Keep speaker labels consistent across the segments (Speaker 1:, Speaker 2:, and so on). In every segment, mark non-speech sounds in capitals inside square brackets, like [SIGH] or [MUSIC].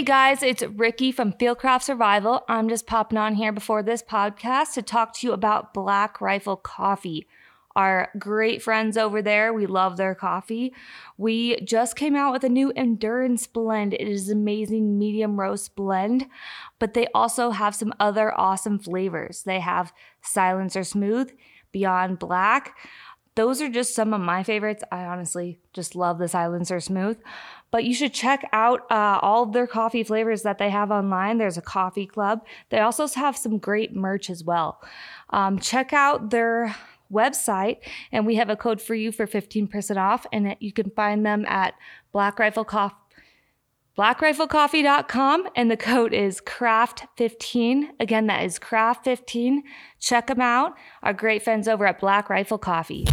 Speaker 1: Hey guys, it's Ricky from Fieldcraft Survival. I'm just popping on here before this podcast to talk to you about Black Rifle Coffee. Our great friends over there, we love their coffee. We just came out with a new endurance blend. It is amazing medium roast blend, but they also have some other awesome flavors. They have Silencer Smooth, Beyond Black. Those are just some of my favorites. I honestly just love the Silencer Smooth but you should check out uh, all their coffee flavors that they have online. There's a coffee club. They also have some great merch as well. Um, check out their website, and we have a code for you for 15% off, and you can find them at Black Rifle Coffee. BlackRifleCoffee.com and the code is CRAFT15. Again, that is CRAFT15. Check them out. Our great friends over at Black Rifle Coffee.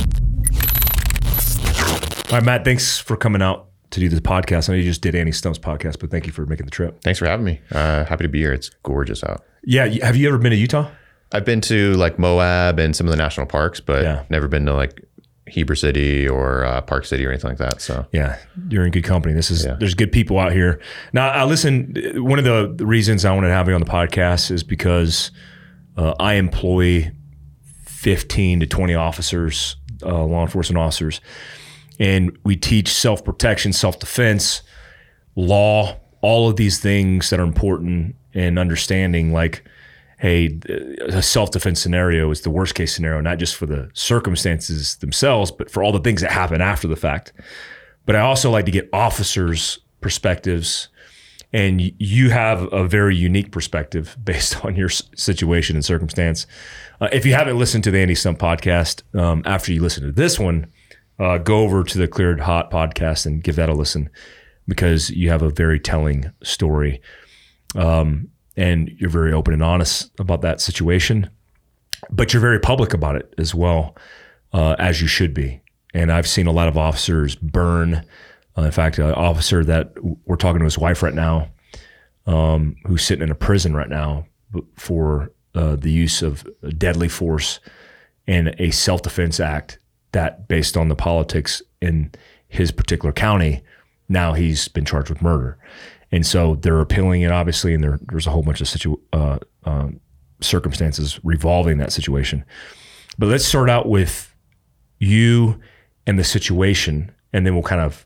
Speaker 2: All right, Matt, thanks for coming out to do this podcast. I know you just did Andy Stumpf's podcast, but thank you for making the trip.
Speaker 3: Thanks for having me. Uh, happy to be here. It's gorgeous out.
Speaker 2: Yeah. Have you ever been to Utah?
Speaker 3: I've been to like Moab and some of the national parks, but yeah. never been to like Heber City or uh, Park City or anything like that. So
Speaker 2: yeah, you're in good company. This is yeah. there's good people out here. Now, I listen. One of the reasons I wanted to have you on the podcast is because uh, I employ 15 to 20 officers, uh, law enforcement officers, and we teach self protection, self defense, law, all of these things that are important in understanding like, hey, a self defense scenario is the worst case scenario, not just for the circumstances themselves, but for all the things that happen after the fact. But I also like to get officers' perspectives. And you have a very unique perspective [LAUGHS] based on your situation and circumstance. Uh, if you haven't listened to the Andy Stumpf podcast, um, after you listen to this one, uh, go over to the Cleared Hot podcast and give that a listen because you have a very telling story. Um, and you're very open and honest about that situation, but you're very public about it as well, uh, as you should be. And I've seen a lot of officers burn. Uh, in fact, an officer that we're talking to his wife right now, um, who's sitting in a prison right now for uh, the use of deadly force and a self defense act that based on the politics in his particular county, now he's been charged with murder. And so they're appealing it, obviously, and there, there's a whole bunch of situ, uh, um, circumstances revolving that situation. But let's start out with you and the situation, and then we'll kind of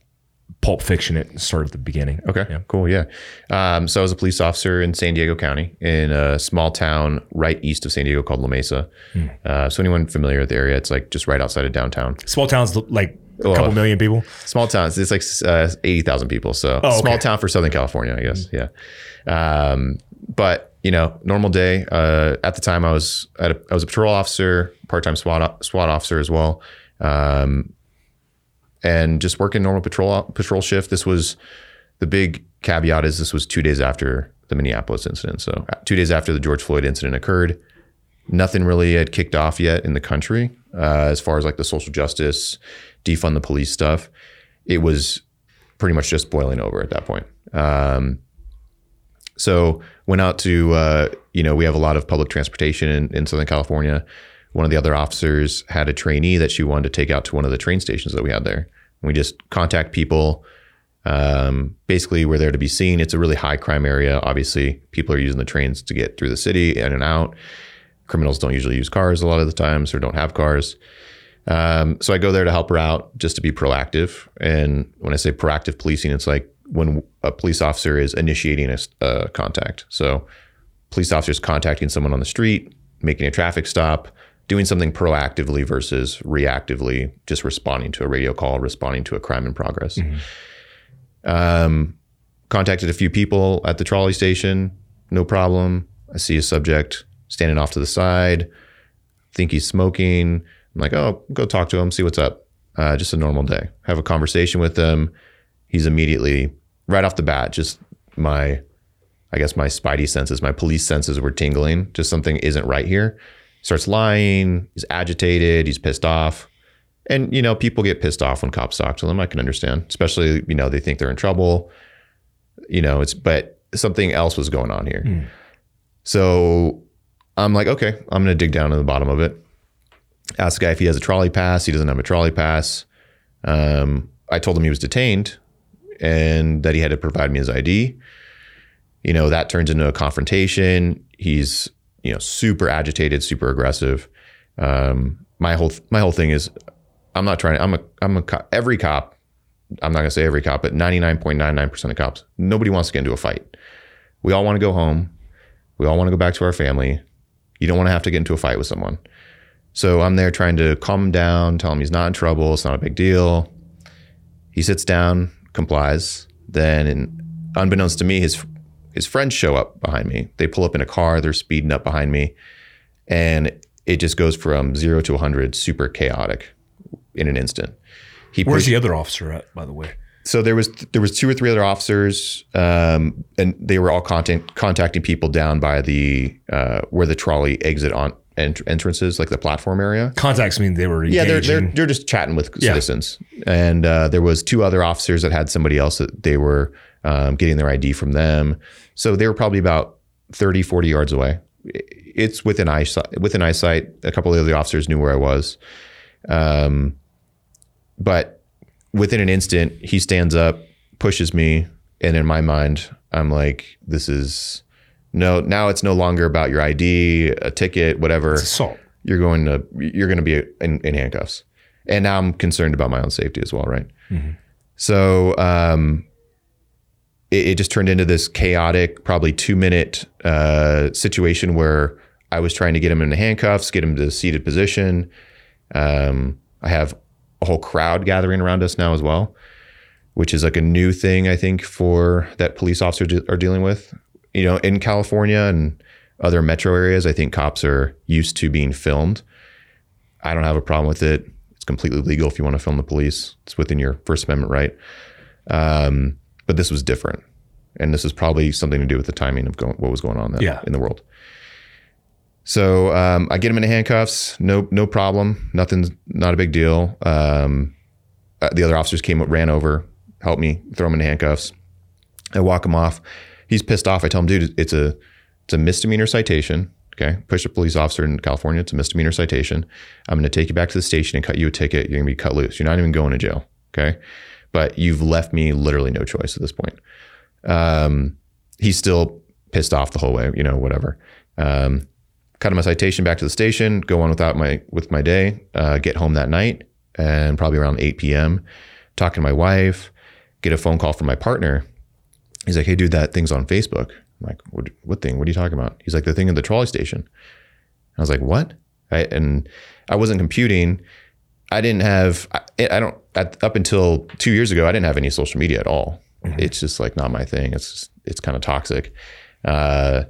Speaker 2: pulp fiction it start at the beginning.
Speaker 3: Okay, yeah. cool. Yeah. Um, so I was a police officer in San Diego County in a small town right east of San Diego called La Mesa. Mm. Uh, so anyone familiar with the area, it's like just right outside of downtown.
Speaker 2: Small towns like a couple million people.
Speaker 3: Small towns. It's like uh, eighty thousand people. So oh, okay. small town for Southern California, I guess. Mm. Yeah. Um, but you know, normal day. Uh, at the time, I was at a, I was a patrol officer, part time SWAT SWAT officer as well. Um, and just working normal patrol patrol shift. This was the big caveat is this was two days after the Minneapolis incident. So uh, two days after the George Floyd incident occurred, nothing really had kicked off yet in the country uh, as far as like the social justice, defund the police stuff. It was pretty much just boiling over at that point. Um, so went out to uh, you know we have a lot of public transportation in, in Southern California one of the other officers had a trainee that she wanted to take out to one of the train stations that we had there. And we just contact people. Um, basically, we're there to be seen. It's a really high crime area. Obviously, people are using the trains to get through the city in and out. Criminals don't usually use cars a lot of the times or don't have cars. Um, so I go there to help her out just to be proactive. And when I say proactive policing, it's like when a police officer is initiating a, a contact. So police officers contacting someone on the street, making a traffic stop, doing something proactively versus reactively, just responding to a radio call, responding to a crime in progress. Mm-hmm. Um, contacted a few people at the trolley station, no problem. I see a subject standing off to the side, think he's smoking. I'm like, oh, go talk to him, see what's up. Uh, just a normal day. Have a conversation with him. He's immediately, right off the bat, just my, I guess my spidey senses, my police senses were tingling. Just something isn't right here starts lying. He's agitated. He's pissed off. And, you know, people get pissed off when cops talk to them. I can understand, especially, you know, they think they're in trouble. You know, it's, but something else was going on here. Mm. So I'm like, okay, I'm going to dig down to the bottom of it. Ask the guy if he has a trolley pass. He doesn't have a trolley pass. Um, I told him he was detained and that he had to provide me his ID. You know, that turns into a confrontation. He's, you know, super agitated, super aggressive. Um, my whole my whole thing is I'm not trying I'm a I'm a cop, every cop I'm not going to say every cop, but 99.99% of cops, nobody wants to get into a fight. We all want to go home. We all want to go back to our family. You don't want to have to get into a fight with someone. So I'm there trying to calm him down, tell him he's not in trouble. It's not a big deal. He sits down, complies. Then, unbeknownst to me, his his friends show up behind me. They pull up in a car. They're speeding up behind me, and it just goes from zero to 100, super chaotic in an instant.
Speaker 2: He Where's pushed, the other officer at, by the way?
Speaker 3: So there was there was two or three other officers, um, and they were all contact, contacting people down by the uh, where the trolley exit on ent- entrances, like the platform area.
Speaker 2: Contacts mean they were
Speaker 3: engaging. yeah, they're, they're they're just chatting with yeah. citizens, and uh, there was two other officers that had somebody else that they were um, getting their ID from them. So they were probably about 30, 40 yards away. It's within eyesight. Within eyesight, a couple of the officers knew where I was. Um, but within an instant, he stands up, pushes me, and in my mind, I'm like, this is no. Now it's no longer about your ID, a ticket, whatever.
Speaker 2: It's assault.
Speaker 3: You're going to you're going to be in, in, handcuffs, and now I'm concerned about my own safety as well, right? Mm-hmm. So um, it, it, just turned into this chaotic, probably two minute uh, situation where I was trying to get him into handcuffs, get him to a seated position. Um, I have a whole crowd gathering around us now as well, which is like a new thing I think for that police officers are dealing with. You know, in California and other metro areas, I think cops are used to being filmed. I don't have a problem with it. It's completely legal if you want to film the police. It's within your First Amendment right. Um, but this was different, and this is probably something to do with the timing of going, what was going on
Speaker 2: yeah.
Speaker 3: in the world. So um, I get him into handcuffs. No, no problem. Nothing's not a big deal. Um, uh, the other officers came, up, ran over, helped me throw him into handcuffs. I walk him off. He's pissed off. I tell him, dude, it's a it's a misdemeanor citation. Okay, push a police officer in California. It's a misdemeanor citation. I'm going to take you back to the station and cut you a ticket. You're going to be cut loose. You're not even going to jail. Okay, but you've left me literally no choice at this point. Um, he's still pissed off the whole way. You know, whatever. Um, cut him a citation back to the station, go on without my with my day, uh, get home that night, and probably around 8 p.m. Talking to my wife, get a phone call from my partner. He's like, "Hey, dude, that thing's on Facebook." I'm like, "What, what thing? What are you talking about?" He's like, "The thing in the trolley station." I was like, "What?" I, and I wasn't computing. I didn't have. I, I don't. At, up until two years ago, I didn't have any social media at all. Mm-hmm. It's just like not my thing. It's it's kind of toxic. Uh,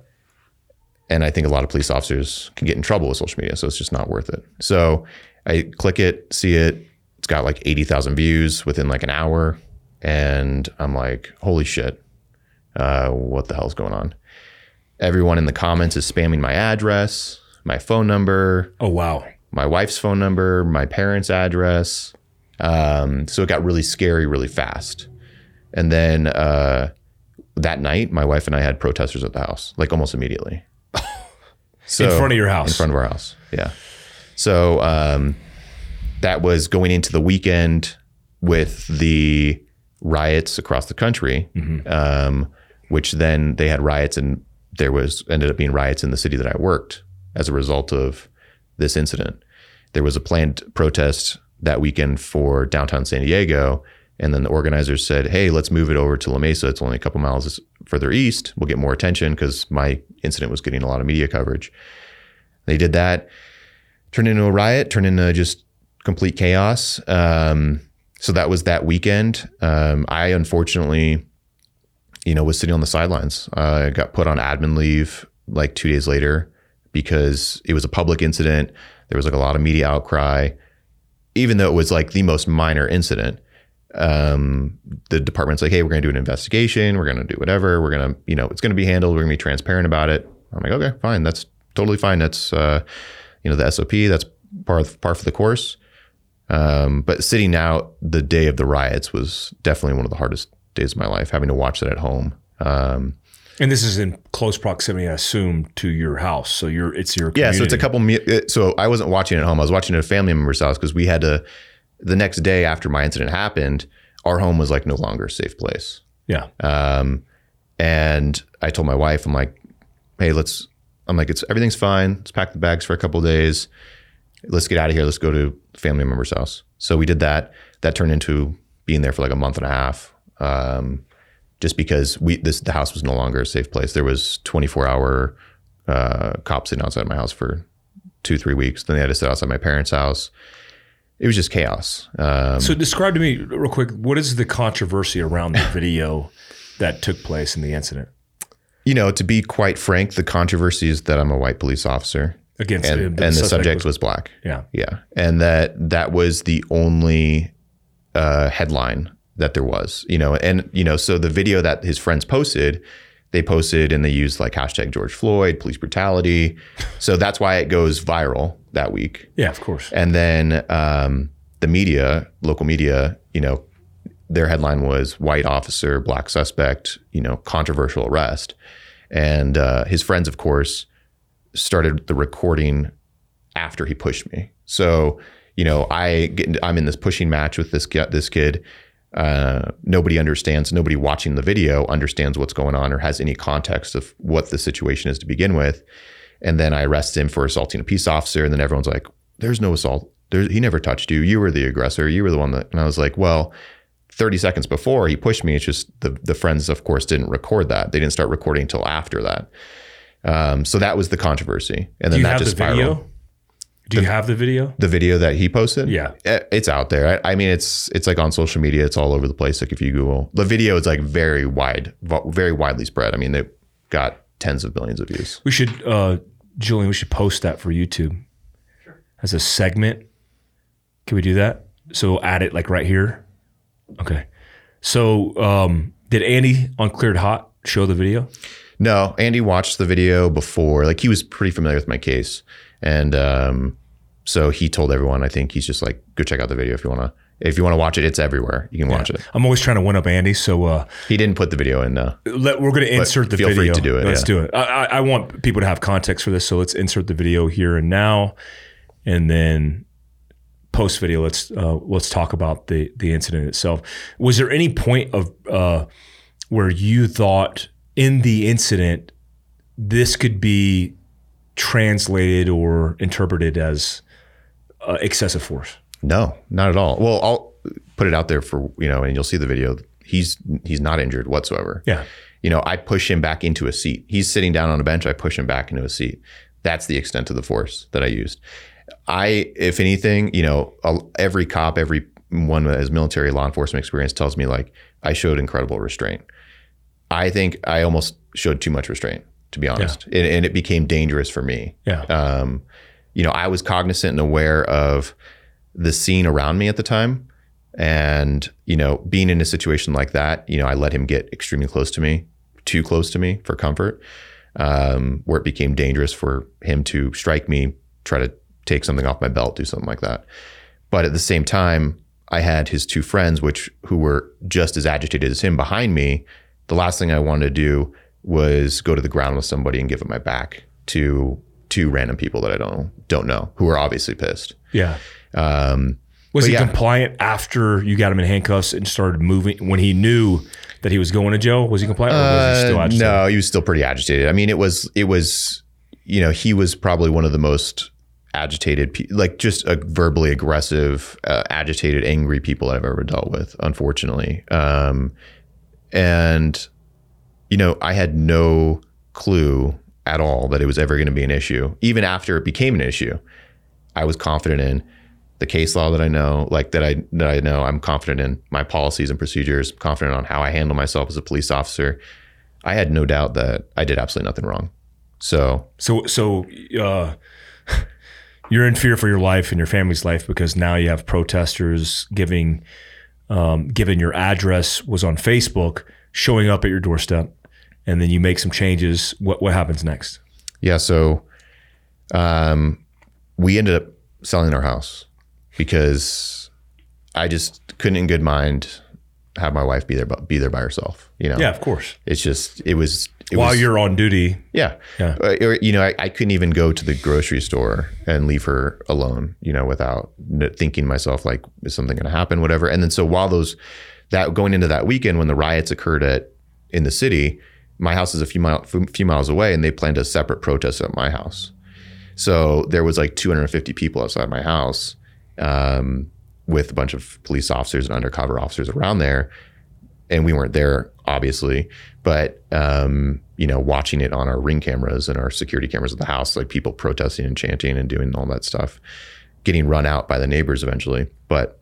Speaker 3: and I think a lot of police officers can get in trouble with social media. So it's just not worth it. So I click it, see it. It's got like 80,000 views within like an hour. And I'm like, holy shit, uh, what the hell's going on? Everyone in the comments is spamming my address, my phone number.
Speaker 2: Oh, wow.
Speaker 3: My wife's phone number, my parents' address. Um, so it got really scary really fast. And then uh, that night, my wife and I had protesters at the house, like almost immediately.
Speaker 2: So, [LAUGHS] in front of your house.
Speaker 3: In front of our house. Yeah. So um, that was going into the weekend with the riots across the country, mm-hmm. um, which then they had riots and there was ended up being riots in the city that I worked as a result of this incident. There was a planned protest that weekend for downtown San Diego. And then the organizers said, hey, let's move it over to La Mesa. It's only a couple miles further east. We'll get more attention because my incident was getting a lot of media coverage. They did that, turned into a riot, turned into just complete chaos. Um, so that was that weekend. Um, I unfortunately, you know, was sitting on the sidelines. I got put on admin leave like two days later because it was a public incident. There was like a lot of media outcry, even though it was like the most minor incident um, the department's like, hey, we're going to do an investigation. We're going to do whatever. We're going to, you know, it's going to be handled. We're going to be transparent about it. I'm like, okay, fine. That's totally fine. That's, uh, you know, the SOP. That's part of, par for the course. Um, but sitting out the day of the riots was definitely one of the hardest days of my life, having to watch that at home. Um,
Speaker 2: and this is in close proximity, I assume, to your house. So you're it's your
Speaker 3: community. yeah. So it's a couple. Uh, so I wasn't watching at home. I was watching at a family member's house because we had to the next day after my incident happened, our home was like no longer a safe place.
Speaker 2: Yeah.
Speaker 3: Um, And I told my wife, I'm like, hey, let's. I'm like, it's everything's fine. Let's pack the bags for a couple days. Let's get out of here. Let's go to family member's house. So we did that. That turned into being there for like a month and a half. Um, just because we this the house was no longer a safe place. There was 24 hour uh, cops sitting outside my house for two three weeks. Then they had to sit outside my parents' house. It was just chaos. Um,
Speaker 2: so describe to me real quick what is the controversy around the [LAUGHS] video that took place in the incident?
Speaker 3: You know, to be quite frank, the controversy is that I'm a white police officer
Speaker 2: against
Speaker 3: and, and the, the subject was, was, black.
Speaker 2: Yeah,
Speaker 3: yeah, and that that was the only uh, headline that there was. You know, and you know, so the video that his friends posted, they posted and they used like hashtag George Floyd, police brutality. So that's why it goes viral that week.
Speaker 2: Yeah, of course.
Speaker 3: And then um, the media, local media, you know, their headline was white officer, black suspect, you know, controversial arrest. And uh, his friends, of course, started the recording after he pushed me. So, you know, I get, I'm in this pushing match with this this kid. Uh, nobody understands. Nobody watching the video understands what's going on or has any context of what the situation is to begin with. And then I arrest him for assaulting a peace officer, and then everyone's like, "There's no assault. There's, he never touched you. You were the aggressor. You were the one that." And I was like, "Well." 30 seconds before he pushed me. It's just the, the friends, of course, didn't record that. They didn't start recording until after that. Um, so that was the controversy. And then that just the spiraled. Video?
Speaker 2: Do the, you have the video?
Speaker 3: The video that he posted?
Speaker 2: Yeah.
Speaker 3: Eh, it's out there. I, I, mean, it's it's like on social media. It's all over the place. Like if you Google, the video is like very wide, very widely spread. I mean, they got tens of billions of views.
Speaker 2: We should, uh, Julian, we should post that for YouTube sure. as a segment. Can we do that? So we'll add it like right here. Okay. So, um, did Andy on Cleared Hot show the video?
Speaker 3: No, Andy watched the video before. Like he was pretty familiar with my case, and um, so he told everyone. I think he's just like, go check out the video if you want to. If you want to watch it, it's everywhere. You can yeah. watch it.
Speaker 2: I'm always trying to win up Andy, so uh,
Speaker 3: he didn't put the video in. Uh,
Speaker 2: let, we're going to insert the
Speaker 3: feel
Speaker 2: video.
Speaker 3: Feel free to do it.
Speaker 2: Let's yeah. do it. I, I want people to have context for this, so let's insert the video here and now, and then post video, let's uh, let's talk about the the incident itself. Was there any point of uh, where you thought in the incident this could be translated or interpreted as uh, excessive force?
Speaker 3: No, not at all. Well, I'll put it out there for you know, and you'll see the video. He's he's not injured whatsoever.
Speaker 2: Yeah.
Speaker 3: You know, I push him back into a seat. He's sitting down on a bench. I push him back into a seat. That's the extent of the force that I used. I, if anything, you know, every cop, every one that has military law enforcement experience tells me like I showed incredible restraint. I think I almost showed too much restraint, to be honest, yeah. and, and, it became dangerous for me.
Speaker 2: Yeah.
Speaker 3: Um, you know, I was cognizant and aware of the scene around me at the time, and you know, being in a situation like that, you know, I let him get extremely close to me, too close to me for comfort, um, where it became dangerous for him to strike me, try to take something off my belt, do something like that. But at the same time, I had his two friends, which who were just as agitated as him behind me. The last thing I wanted to do was go to the ground with somebody and give it my back to two random people that I don't don't know who are obviously pissed.
Speaker 2: Yeah. Um, was he yeah. compliant after you got him in handcuffs and started moving when he knew that he was going to jail? Was he compliant? Or was he still uh,
Speaker 3: no, he was still pretty agitated. I mean, it was it was you know he was probably one of the most agitated, like just a verbally aggressive, uh, agitated, angry people I've ever dealt with, unfortunately. Um, and, you know, I had no clue at all that it was ever going to be an issue. Even after it became an issue, I was confident in the case law that I know, like that I that I know. I'm confident in my policies and procedures. Confident on how I handle myself as a police officer. I had no doubt that I did absolutely nothing wrong. So,
Speaker 2: so, so, uh, [LAUGHS] you're in fear for your life and your family's life because now you have protesters giving, um, given your address was on Facebook, showing up at your doorstep, and then you make some changes. What what happens next?
Speaker 3: Yeah, so um, we ended up selling our house because I just couldn't, in good mind, have my wife be there, be there by herself. You know?
Speaker 2: Yeah, of course.
Speaker 3: It's just it was it
Speaker 2: while
Speaker 3: was,
Speaker 2: you're on duty.
Speaker 3: Yeah, yeah. Uh, or, you know, I, I, couldn't even go to the grocery store and leave her alone. You know, without thinking myself like, is something going to happen? Whatever. And then so while those that going into that weekend when the riots occurred at in the city, my house is a few mile few miles away, and they planned a separate protest at my house. So there was like 250 people outside my house, um, with a bunch of police officers and undercover officers around there, and we weren't there obviously, but um, you know, watching it on our ring cameras and our security cameras at the house, like people protesting and chanting and doing all that stuff, getting run out by the neighbors eventually. But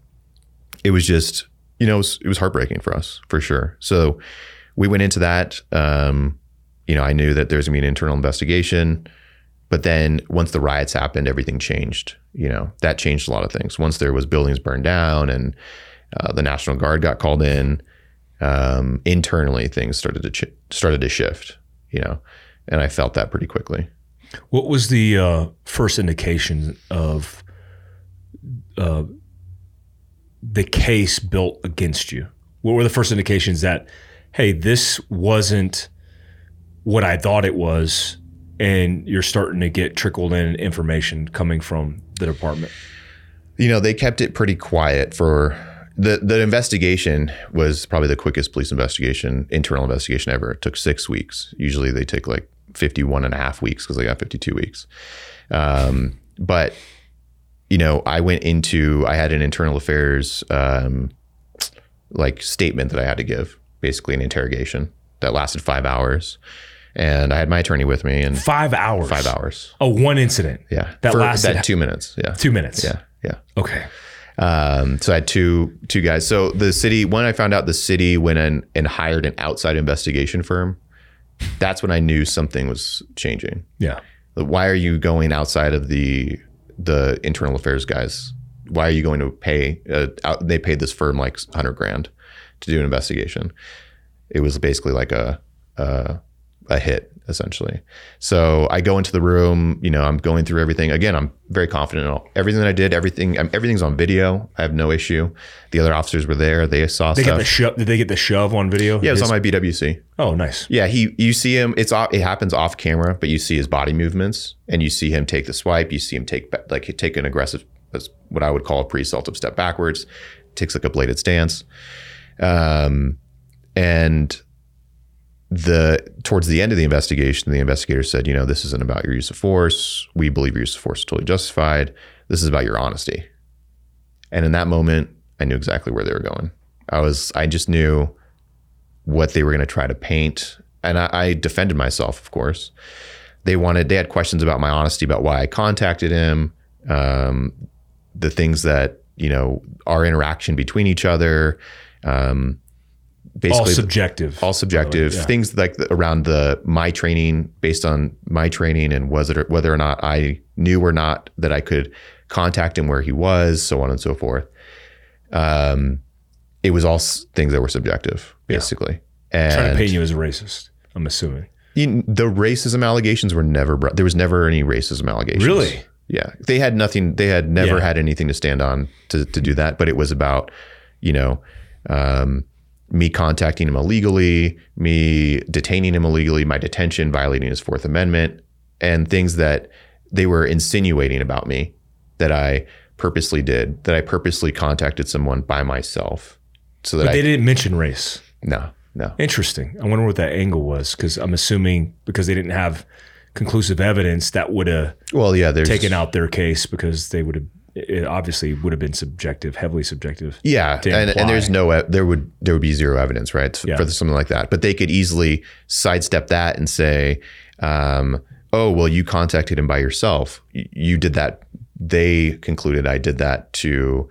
Speaker 3: it was just, you know, it was, it was heartbreaking for us for sure. So we went into that. Um, you know, I knew that there's gonna be an internal investigation, but then once the riots happened, everything changed. You know, that changed a lot of things. Once there was buildings burned down and uh, the National Guard got called in, um, internally things started to ch- started to shift. You know, and I felt that pretty quickly.
Speaker 2: What was the uh, first indication of uh, the case built against you? What were the first indications that, hey, this wasn't what I thought it was, and you're starting to get trickled in information coming from the department?
Speaker 3: You know, they kept it pretty quiet for the the investigation was probably the quickest police investigation, internal investigation ever. It took six weeks. Usually they take like 51 and a half weeks because they got 52 weeks. Um, but you know, I went into, I had an internal affairs um, like statement that I had to give, basically an interrogation that lasted five hours. And I had my attorney with me and
Speaker 2: five hours,
Speaker 3: five hours.
Speaker 2: Oh, one incident.
Speaker 3: Yeah.
Speaker 2: That
Speaker 3: For
Speaker 2: lasted
Speaker 3: that two minutes. Yeah.
Speaker 2: Two minutes.
Speaker 3: Yeah. Yeah.
Speaker 2: Okay.
Speaker 3: Um, so I had two two guys. So the city, when I found out the city went in and hired an outside investigation firm, that's when I knew something was changing.
Speaker 2: Yeah.
Speaker 3: Why are you going outside of the the internal affairs guys. Why are you going to pay? Uh, out, they paid this firm like hundred grand to do an investigation. It was basically like a, a a hit essentially. So I go into the room, you know, I'm going through everything. Again, I'm very confident in all, everything that I did. Everything, I'm, everything's on video. I have no issue. The other officers were there. They saw
Speaker 2: they
Speaker 3: stuff.
Speaker 2: Get the did they get the shove on video?
Speaker 3: Yeah, it was his- on my BWC.
Speaker 2: Oh, nice.
Speaker 3: Yeah, he. You see him. It's off, it happens off camera, but you see his body movements, and you see him take the swipe. You see him take like take an aggressive, what I would call a pre-assaultive step backwards. Takes like a bladed stance, um, and the towards the end of the investigation, the investigator said, you know, this isn't about your use of force. We believe your use of force is totally justified. This is about your honesty. And in that moment, I knew exactly where they were going. I was, I just knew what they were going to try to paint, and I, I defended myself, of course. They wanted, they had questions about my honesty, about why I contacted him, um, the things that you know, our interaction between each other. Um,
Speaker 2: basically all subjective.
Speaker 3: All subjective. Yeah. things like the, around the my training based on my training and was it whether or not i knew or not that i could contact him where he was so on and so forth. Um it was all things that were subjective basically
Speaker 2: yeah. and trying to paint you as a racist i'm assuming.
Speaker 3: The racism allegations were never brought there was never any racism allegations.
Speaker 2: Really?
Speaker 3: Yeah. They had nothing they had never yeah. had anything to stand on to, to do that but it was about you know um, me contacting him illegally, me detaining him illegally, my detention violating his Fourth Amendment, and things that they were insinuating about me that I purposely did, that I purposely contacted someone by myself.
Speaker 2: So that but they I, didn't mention race.
Speaker 3: No, no.
Speaker 2: Interesting. I wonder what that angle was because I'm assuming because they didn't have conclusive evidence that would have
Speaker 3: well, yeah,
Speaker 2: taken out their case because they would have it obviously would have been subjective, heavily subjective.
Speaker 3: Yeah, and, and there's no there would there would be zero evidence, right, yeah. for something like that. But they could easily sidestep that and say, um, "Oh, well, you contacted him by yourself. You did that." They concluded I did that to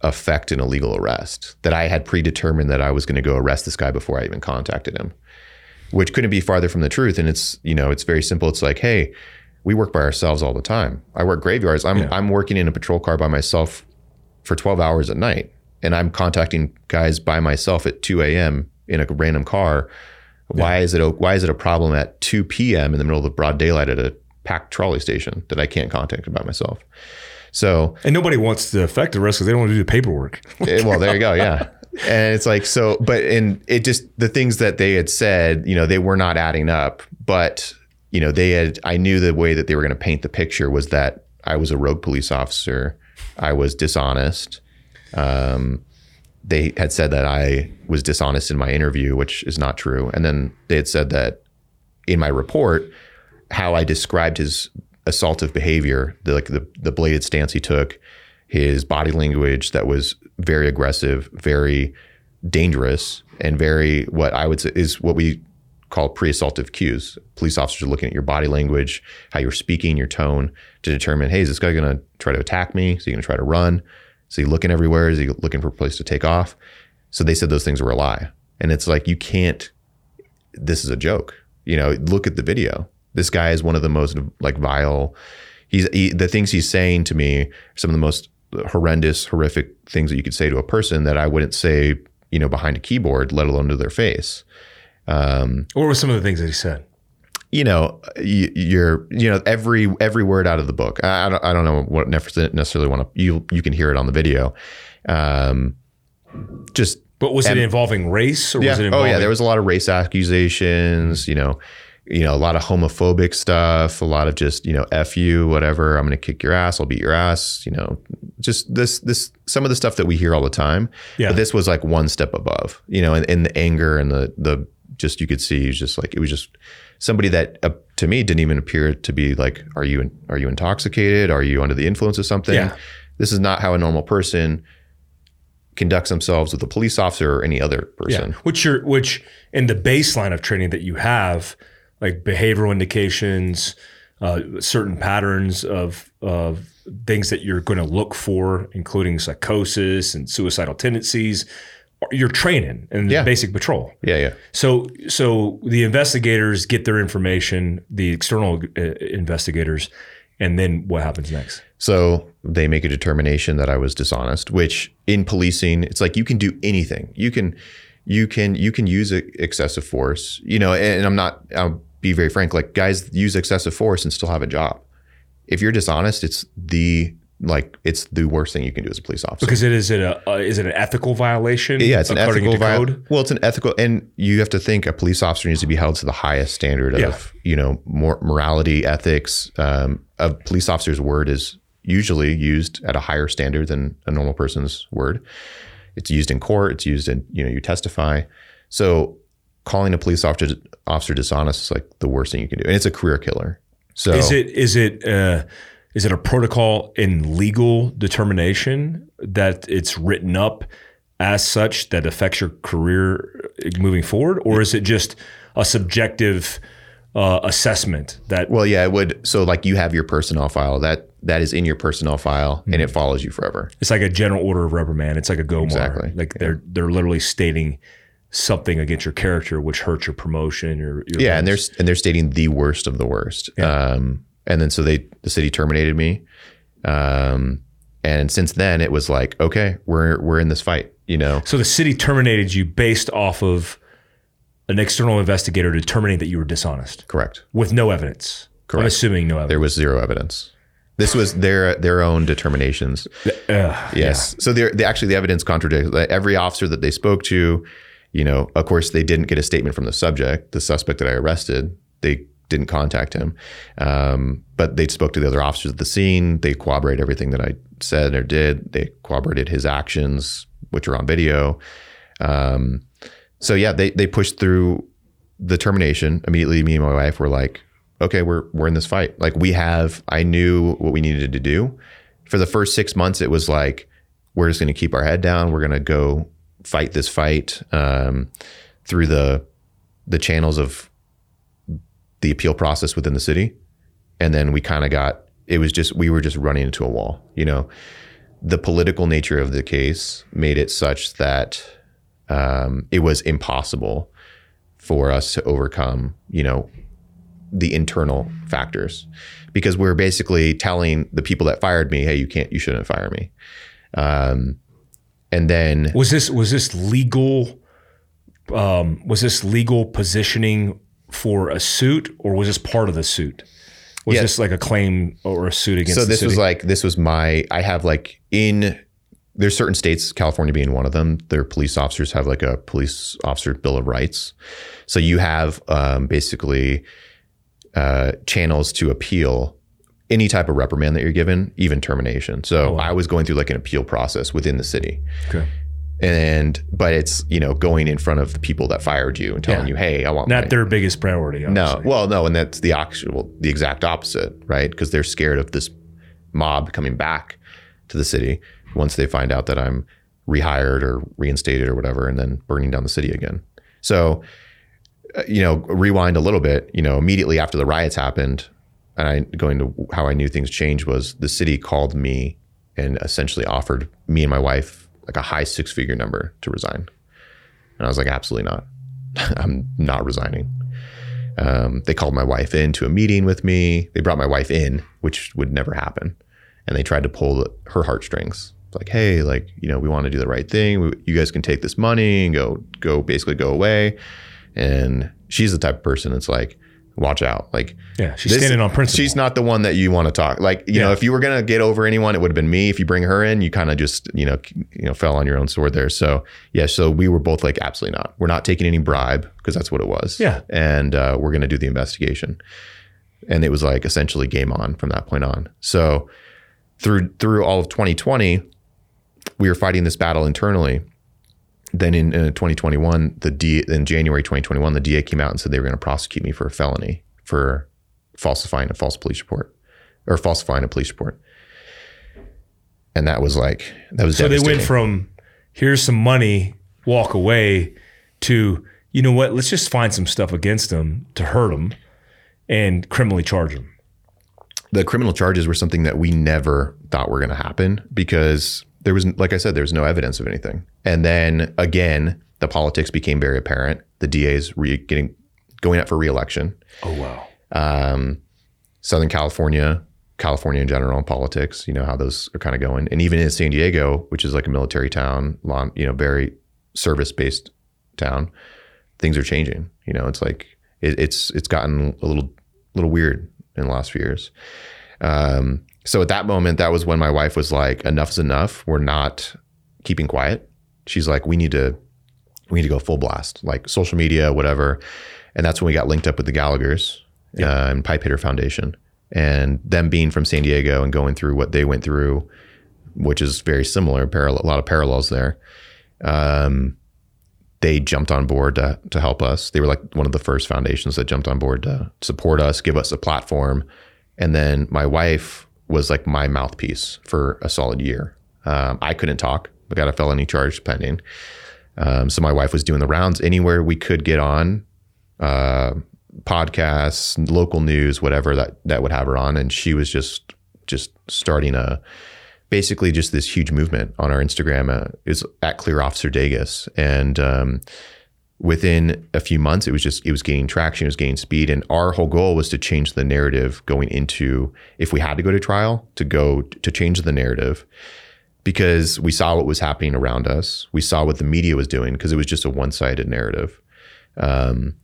Speaker 3: affect an illegal arrest. That I had predetermined that I was going to go arrest this guy before I even contacted him, which couldn't be farther from the truth. And it's you know it's very simple. It's like, hey we work by ourselves all the time. I work graveyards. I'm yeah. I'm working in a patrol car by myself for 12 hours at night, and I'm contacting guys by myself at 2 a.m. in a random car. Why is it a, why is it a problem at 2 p.m. in the middle of the broad daylight at a packed trolley station that I can't contact by myself? So
Speaker 2: and nobody wants to affect the rest because they don't want to do the paperwork. [LAUGHS]
Speaker 3: Eh, well, there you go. Yeah. And it's like so, but and it just the things that they had said, you know, they were not adding up. But you know, they had, I knew the way that they were going to paint the picture was that I was a rogue police officer. I was dishonest. Um, they had said that I was dishonest in my interview, which is not true. And then they had said that in my report how I described his assaultive behavior, the, like the the bladed stance he took, his body language that was very aggressive, very dangerous, and very what I would say is what we call pre-assaultive cues. Police officers are looking at your body language, how you're speaking, your tone to determine, hey, is this guy going to try to attack me? Is he going to try to run? Is he looking everywhere? Is he looking for a place to take off? So they said those things were a lie. And it's like, you can't, this is a joke. You know, look at the video. This guy is one of the most like vile, he's, he, the things he's saying to me, some of the most horrendous, horrific things that you could say to a person that I wouldn't say, you know, behind a keyboard, let alone to their face.
Speaker 2: Um, what were some of the things that he said?
Speaker 3: You know, you, are you know every every word out of the book. I, I don't I don't know what necessarily want to you you can hear it on the video. Um, just
Speaker 2: but was and, it involving race or
Speaker 3: yeah.
Speaker 2: was it
Speaker 3: involving- Oh yeah, there was a lot of race accusations, you know, you know, a lot of homophobic stuff, a lot of just, you know, F you, whatever, I'm gonna kick your ass, I'll beat your ass, you know, just this this some of the stuff that we hear all the time. Yeah. But this was like one step above, you know, and, and the anger and the the just you could see he was just like it was just somebody that uh, to me didn't even appear to be like, are you are you intoxicated? Are you under the influence of something? Yeah. This is not how a normal person conducts themselves with a police officer or any other person. Yeah.
Speaker 2: Which you're which in the baseline of training that you have, like behavioral indications, uh, certain patterns of of things that you're going to look for, including psychosis and suicidal tendencies. You're training and yeah. basic patrol.
Speaker 3: Yeah, yeah.
Speaker 2: So, so the investigators get their information, the external uh, investigators, and then what happens next?
Speaker 3: So they make a determination that I was dishonest, which in policing, it's like you can do anything. You can, you can, you can use excessive force, you know, and I'm not, I'll be very frank, like guys use excessive force and still have a job. If you're dishonest, it's the like it's the worst thing you can do as a police officer.
Speaker 2: Because it is it a uh, is it an ethical violation
Speaker 3: yeah it's an ethical violation well it's an ethical and you have to think a police officer needs to be held to the highest standard of yeah. you know more morality ethics um, a police officer's word is usually used at a higher standard than a normal person's word. It's used in court it's used in you know you testify. So calling a police officer officer dishonest is like the worst thing you can do and it's a career killer. So
Speaker 2: is it is it uh is it a protocol in legal determination that it's written up as such that affects your career moving forward, or is it just a subjective uh, assessment that?
Speaker 3: Well, yeah, it would. So, like, you have your personnel file that that is in your personnel file, mm-hmm. and it follows you forever.
Speaker 2: It's like a general order of reprimand. It's like a go exactly. Like yeah. they're they're literally stating something against your character which hurts your promotion or
Speaker 3: your yeah, and they're and they're stating the worst of the worst. Yeah. Um, and then so they the city terminated me. Um, and since then it was like, okay, we're we're in this fight, you know.
Speaker 2: So the city terminated you based off of an external investigator determining that you were dishonest.
Speaker 3: Correct.
Speaker 2: With no evidence. Correct. I'm assuming no evidence.
Speaker 3: There was zero evidence. This was their their own determinations. [SIGHS] Uh, yes. Yeah. So they actually the evidence contradicts every officer that they spoke to. You know, of course, they didn't get a statement from the subject, the suspect that I arrested. They didn't contact him. Um, but they spoke to the other officers at the scene. They corroborated everything that I said or did. They corroborated his actions, which are on video. Um, so yeah, they they pushed through the termination. Immediately, me and my wife were like, "Okay, we're we're in this fight. Like we have. I knew what we needed to do. For the first six months, it was like we're just going to keep our head down. We're going to go fight this fight um, through the the channels of the appeal process within the city. And then we kind of got, it was just, we were just running into a wall. You know, the political nature of the case made it such that um, it was impossible for us to overcome, you know, the internal factors because we're basically telling the people that fired me, hey, you can't, you shouldn't fire me. Um, and then
Speaker 2: was this was this legal? Um, was this legal positioning for a suit, or was this part of the suit? Was yeah. this like a claim or a suit against?
Speaker 3: So this was like this was my. I have like in there's certain states, California being one of them. Their police officers have like a police officer bill of rights. So you have um, basically uh, channels to appeal any type of reprimand that you're given, even termination. So oh, wow. I was going through like an appeal process within the city. Okay. And but it's you know going in front of the people that fired you and telling
Speaker 2: Yeah.
Speaker 3: you, hey, I want
Speaker 2: Not
Speaker 3: my,
Speaker 2: their biggest priority.
Speaker 3: no, well, no, and that's the actual, the exact opposite, right? Because they're scared of this mob coming back to the city once they find out that I'm rehired or reinstated or whatever, and then burning down the city again. So, uh, you know, rewind a little bit. You know, immediately after the riots happened, and I going to how I knew things changed was the city called me and essentially offered me and my wife like a high six figure number to resign, and I was like, absolutely not. [LAUGHS] I'm not resigning. Um, they called my wife in to a meeting with me. They brought my wife in, which would never happen, and they tried to pull her heartstrings. It's like, hey, like you know, we want to do the right thing. We, you guys can take this money and go, go, basically go away. And she's the type of person that's like, watch out, like
Speaker 2: yeah, she's
Speaker 3: this-
Speaker 2: standing on principle.
Speaker 3: She's not the one that you want to talk. Like, you know, if you were gonna get over anyone, it would have been me. If you bring her in, you kind of just, you know, you know, fell on your own sword there. So yeah, so we were both like, absolutely not. We're not taking any bribe because that's what it was.
Speaker 2: Yeah.
Speaker 3: and uh, we're gonna do the investigation. And it was like essentially game on from that point on. So through through all of 2020, we were fighting this battle internally. Then in, uh 2021, the D in January 2021, the DA came out and said they were going to prosecute me for a felony for falsifying a false police report or falsifying a police report. And that was like that was
Speaker 2: so they went from here's some money, walk away, to you know what? Let's just find some stuff against them to hurt them and criminally charge them.
Speaker 3: the criminal charges were something that we never thought were going to happen because there was, like I said, there was no evidence of anything. And then again, the politics became very apparent. The DA's re- getting going up for reelection.
Speaker 2: Oh wow.
Speaker 3: Um, Southern California, California in general, politics. You know how those are kind of going. And even in San Diego, which is like a military town, law, you know, very service based town, things are changing. You know, it's like it, it's it's gotten a little little weird in the last few years. Um, so at that moment, that was when my wife was like, "Enough is enough. We're not keeping quiet." She's like, "We need to, we need to go full blast, like social media, whatever." And that's when we got linked up with the Gallagher's uh, and Pipe Hitter Foundation, and them being from San Diego and going through what they went through, which is very similar, parallel, a lot of parallels there. Um, they jumped on board to, to help us. They were like one of the first foundations that jumped on board to support us, give us a platform. And then my wife was like my mouthpiece for a solid year. Um, I couldn't talk. I got a felony charge pending. Um, so my wife was doing the rounds anywhere we could get on, uh, podcasts, local news, whatever that that would have her on, and she was just just starting a basically just this huge movement on our Instagram. Uh, is at Clear Officer Dages, and um, within a few months, it was just it was gaining traction, it was gaining speed, and our whole goal was to change the narrative going into if we had to go to trial to go to change the narrative. Because we saw what was happening around us, we saw what the media was doing because it was just a one sided narrative, um,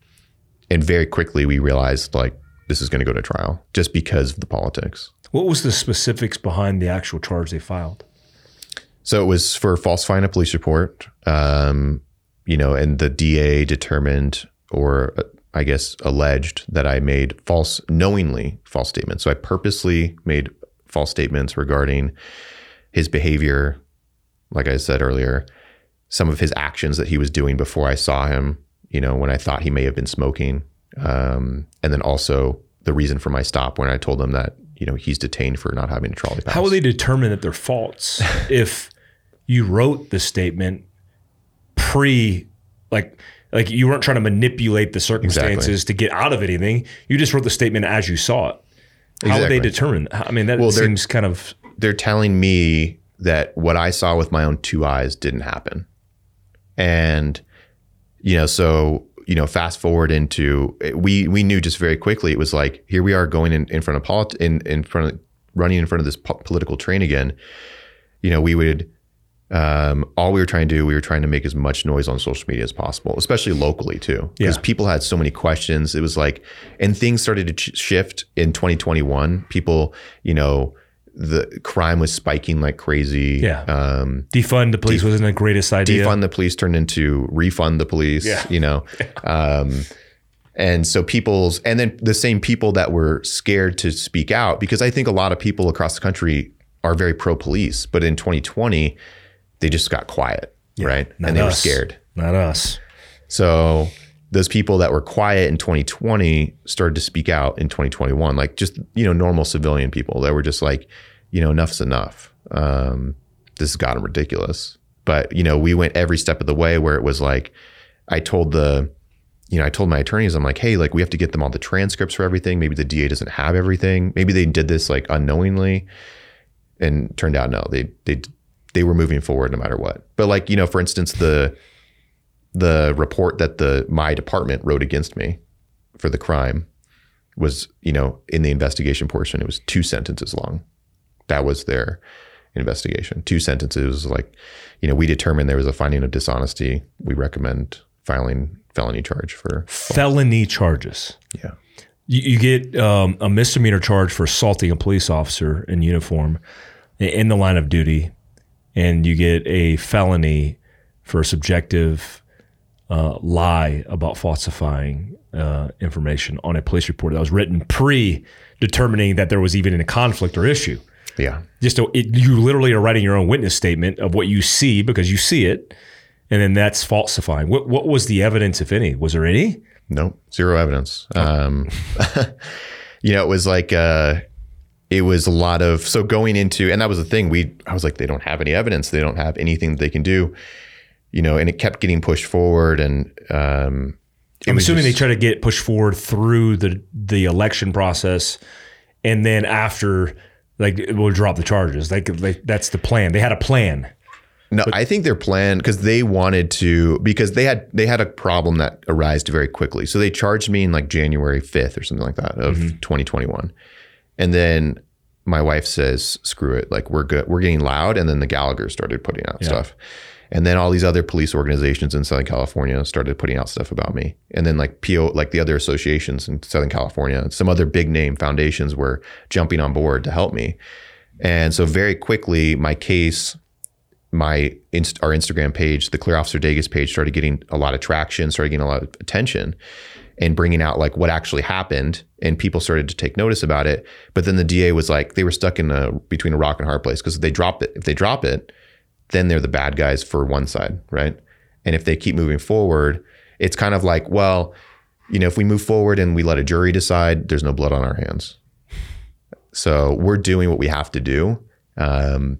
Speaker 3: and very quickly we realized like this is going to go to trial just because of the politics.
Speaker 2: What was the specifics behind the actual charge they filed?
Speaker 3: So it was for falsifying a police report, um, you know, and the DA determined, or uh, I guess alleged, that I made false, knowingly false statements. So I purposely made false statements regarding his behavior, like I said earlier, some of his actions that he was doing before I saw him, you know, when I thought he may have been smoking. Um, and then also the reason for my stop when I told him that, you know, he's detained for not having a trolley pass.
Speaker 2: How will they determine that they're false [LAUGHS] if you wrote the statement pre, like, like you weren't trying to manipulate the circumstances to get out of anything. You just wrote the statement as you saw it. How would they
Speaker 3: Exactly.
Speaker 2: determine? I mean, that
Speaker 3: Well,
Speaker 2: seems kind of
Speaker 3: they're telling me that what I saw with my own two eyes didn't happen. And you know, so you know, fast forward into eh, we we knew just very quickly it was like here we are going in, in front of polit- in in front of running in front of this po- political train again. You know, we would um, all we were trying to do, we were trying to make as much noise on social media as possible, especially locally too, because
Speaker 2: Yeah.
Speaker 3: people had so many questions. It was like, and things started to ch- shift in 2021. People, you know, the crime was spiking like crazy.
Speaker 2: Yeah.
Speaker 3: Um,
Speaker 2: defund the police wasn't the greatest idea.
Speaker 3: defund the police turned into refund the police.
Speaker 2: Yeah.
Speaker 3: You know, [LAUGHS] um, and so people's, and then the same people that were scared to speak out, because I think a lot of people across the country are very pro police, but in 2020, they just got quiet. yeah, right? And they us. were scared.
Speaker 2: Not us.
Speaker 3: So those people that were quiet in 2020 started to speak out in 2021, like just, you know, normal civilian people that were just like, you know, enough's enough. Um, this has gotten ridiculous. But, you know, we went every step of the way where it was like, I told the, you know, I told my attorneys, I'm like, hey, like we have to get them all the transcripts for everything. Maybe the DA doesn't have everything. Maybe they did this like unknowingly. And turned out no, they they they were moving forward no matter what. But like, you know, for instance, the the report that the my department wrote against me for the crime was, you know, in the investigation portion, it was two sentences long. That was their investigation. Two sentences like, you know, we determined there was a finding of dishonesty. We recommend filing felony charge for
Speaker 2: felony charges.
Speaker 3: Yeah.
Speaker 2: You, you get um, a misdemeanor charge for assaulting a police officer in uniform in the line of duty, and you get a felony for a subjective uh, lie about falsifying uh, information on a police report that was written pre determining that there was even a conflict or issue.
Speaker 3: Yeah.
Speaker 2: Just a, it, you literally are writing your own witness statement of what you see because you see it, and then that's falsifying. What what was the evidence, if any? Was there any?
Speaker 3: No, zero evidence. Oh. Um, [LAUGHS] you know, it was like uh, it was a lot of so going into, and that was the thing. We I was like, they don't have any evidence. They don't have anything that they can do you know, and it kept getting pushed forward. And um,
Speaker 2: I'm assuming just, they try to get pushed forward through the the election process, and then after, like, we'll drop the charges. Like, like that's the plan. They had a plan.
Speaker 3: No, but, I think their plan because they wanted to because they had they had a problem that arose very quickly. So they charged me in like January 5th or something like that of mm-hmm. 2021. And then my wife says, screw it, like we're good, we're getting loud. And then the Gallagher started putting out yeah. stuff. And then all these other police organizations in Southern California started putting out stuff about me. And then like PO, like the other associations in Southern California, some other big name foundations were jumping on board to help me. And so very quickly, my case, my inst- our Instagram page, the Clear Officer Dages page, started getting a lot of traction, started getting a lot of attention, and bringing out like what actually happened. And people started to take notice about it. But then the DA was like, they were stuck in a between a rock and hard place because they drop it. If they drop it, then they're the bad guys for one side, right? And if they keep moving forward, it's kind of like, well, you know, if we move forward and we let a jury decide, there's no blood on our hands. So we're doing what we have to do, um,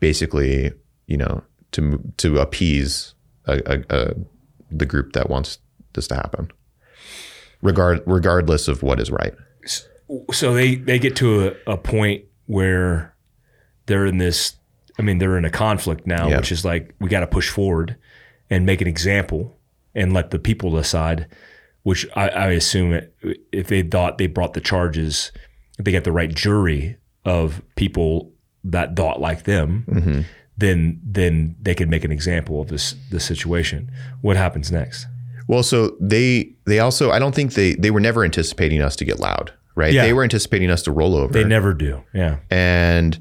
Speaker 3: basically, you know, to to appease a, a, a, the group that wants this to happen, regard regardless of what is right.
Speaker 2: So they they get to a, a point where they're in this I mean, they're in a conflict now, which is like we got to push forward and make an example and let the people decide. Which I, I assume it, if they thought they brought the charges, if they got the right jury of people that thought like them, mm-hmm. then then they could make an example of this this situation. What happens next?
Speaker 3: Well, so they they also I don't think they they were never anticipating us to get loud, right? Yeah. They were anticipating us to roll over.
Speaker 2: They never do. Yeah.
Speaker 3: And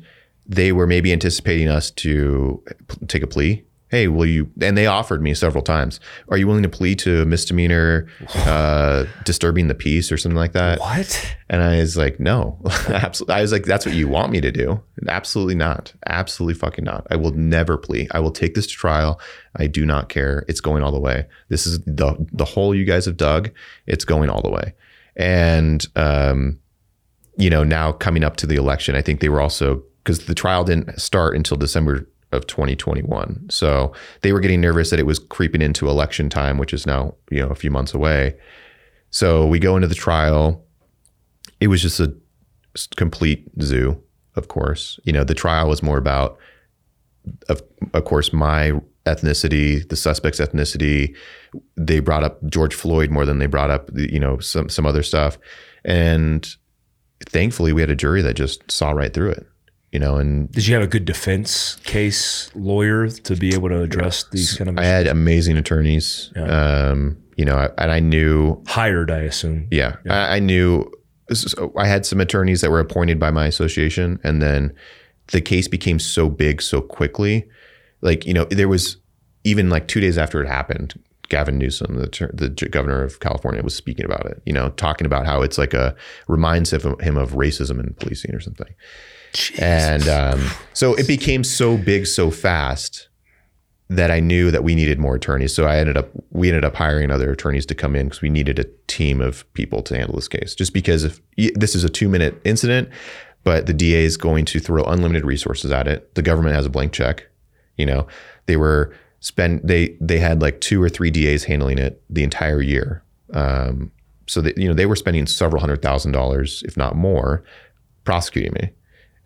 Speaker 3: they were maybe anticipating us to take a plea. Hey, will you? And they offered me several times. Are you willing to plead to a misdemeanor, [SIGHS] uh, disturbing the peace or something like that?
Speaker 2: What?
Speaker 3: And I was like, no, [LAUGHS] absolutely. I was like, that's what you want me to do? Absolutely not. Absolutely fucking not. I will never plea. I will take this to trial. I do not care. It's going all the way. This is the the hole you guys have dug. It's going all the way. And um, you know, now coming up to the election, I think they were also because the trial didn't start until December of 2021. So they were getting nervous that it was creeping into election time, which is now, you know, a few months away. So we go into the trial. It was just a complete zoo, of course. You know, the trial was more about of of course my ethnicity, the suspect's ethnicity. They brought up George Floyd more than they brought up, you know, some some other stuff. And thankfully we had a jury that just saw right through it you know, and
Speaker 2: did you have a good defense case lawyer to be able to address these kind of?
Speaker 3: Issues? I had amazing attorneys. Yeah. Um, you know, and I knew
Speaker 2: hired, I assume.
Speaker 3: Yeah, yeah. I, I, knew. I had some attorneys that were appointed by my association, and then the case became so big so quickly. Like you know, there was even like two days after it happened, Gavin Newsom, the, the governor of California, was speaking about it. You know, talking about how it's like a reminds him of racism in policing or something. And um, so it became so big so fast that I knew that we needed more attorneys. So I ended up we ended up hiring other attorneys to come in because we needed a team of people to handle this case. Just because if this is a two minute incident, but the DA is going to throw unlimited resources at it. The government has a blank check. You know, they were spend they they had like two or three DAs handling it the entire year. Um, so that you know they were spending several hundred thousand dollars, if not more, prosecuting me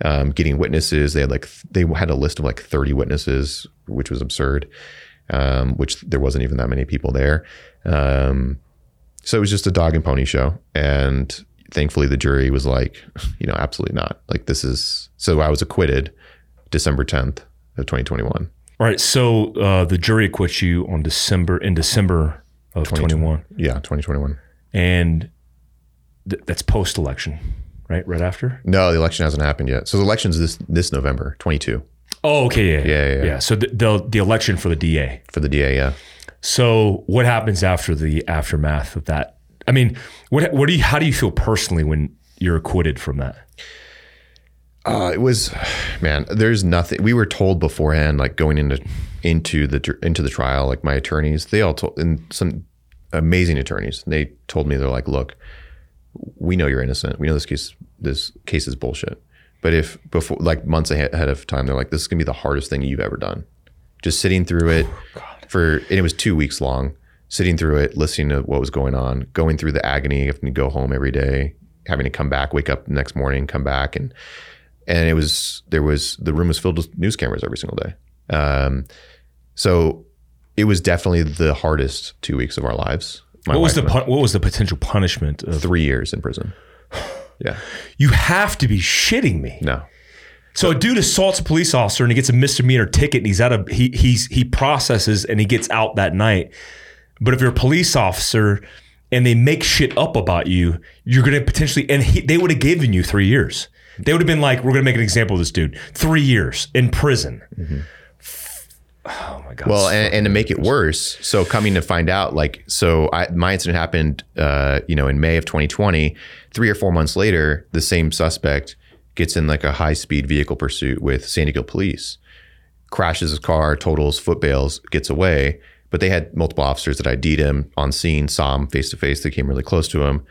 Speaker 3: um, getting witnesses. They had like they had a list of like 30 witnesses, which was absurd. Um, which there wasn't even that many people there. Um, so it was just a dog and pony show. And thankfully, the jury was like, [LAUGHS] you know, absolutely not. Like this is so. I was acquitted December 10th of 2021.
Speaker 2: All right. So uh, the jury acquits you on December in December of 21.
Speaker 3: Yeah, 2021.
Speaker 2: And th- that's post election right? Right after?
Speaker 3: No, the election hasn't happened yet. So the election's this this November, 22.
Speaker 2: Oh, okay, yeah,
Speaker 3: yeah, yeah.
Speaker 2: yeah. yeah. So the, the, the election for the DA
Speaker 3: for the DA, yeah.
Speaker 2: So what happens after the aftermath of that? I mean, what what do you how do you feel personally when you're acquitted from that?
Speaker 3: Uh, it was, man. There's nothing. We were told beforehand, like going into into the into the trial, like my attorneys, they all told, and some amazing attorneys. They told me they're like, look, we know you're innocent. We know this case this case is bullshit. But if before like months ahead of time, they're like, this is gonna be the hardest thing you've ever done. Just sitting through it oh, for and it was two weeks long, sitting through it, listening to what was going on, going through the agony, having to go home every day, having to come back, wake up the next morning, come back and and it was there was the room was filled with news cameras every single day. Um, so it was definitely the hardest two weeks of our lives
Speaker 2: what was the what was the potential punishment?
Speaker 3: Of, three years in prison. [SIGHS] Yeah.
Speaker 2: You have to be shitting me.
Speaker 3: No.
Speaker 2: So a dude assaults a police officer and he gets a misdemeanor ticket and he's out of he he's he processes and he gets out that night. But if you're a police officer and they make shit up about you, you're going to potentially and he, they would have given you three years. They would have been like, "We're going to make an example of this dude. Three years in prison." Mm-hmm.
Speaker 3: Oh my god. Well, and, and, to make it worse, so coming to find out, like, so I, my incident happened, uh, you know, in May of 2020. Three or four months later, the same suspect gets in like a high speed vehicle pursuit with San Diego police, crashes his car, totals foot bails, gets away. But they had multiple officers that ID'd him on scene, saw him face to face. They came really close to him.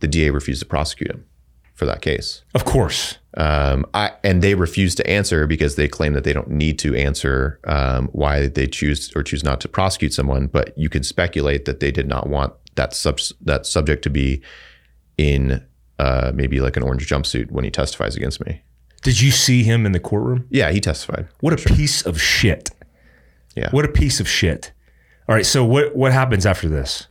Speaker 3: The DA refused to prosecute him for that case.
Speaker 2: Of course.
Speaker 3: Um, I, and they refuse to answer because they claim that they don't need to answer um, why they choose or choose not to prosecute someone. But you can speculate that they did not want that sub, that subject to be in uh, maybe like an orange jumpsuit when he testifies against me.
Speaker 2: Did you see him in the courtroom?
Speaker 3: Yeah, he testified.
Speaker 2: What a sure. piece of shit.
Speaker 3: Yeah.
Speaker 2: What a piece of shit. All right. So what what happens after this?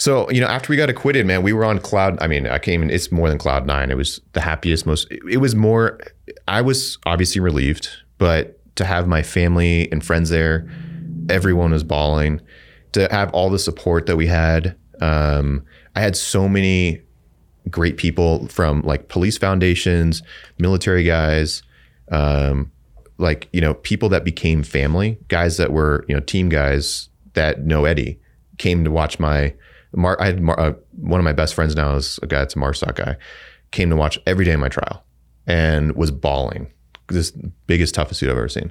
Speaker 3: So, you know, after we got acquitted, man, we were on cloud. I mean, I came in, it's more than cloud nine. It was the happiest, most, it was more, I was obviously relieved, but to have my family and friends there, everyone was bawling. To have all the support that we had. Um, I had so many great people from like police foundations, military guys, um, like, you know, people that became family, guys that were, you know, team guys that know Eddie came to watch my Mar- I had Mar- uh, one of my best friends now is a guy that's a MARSOC guy, came to watch every day of my trial and was bawling. This biggest, toughest suit I've ever seen.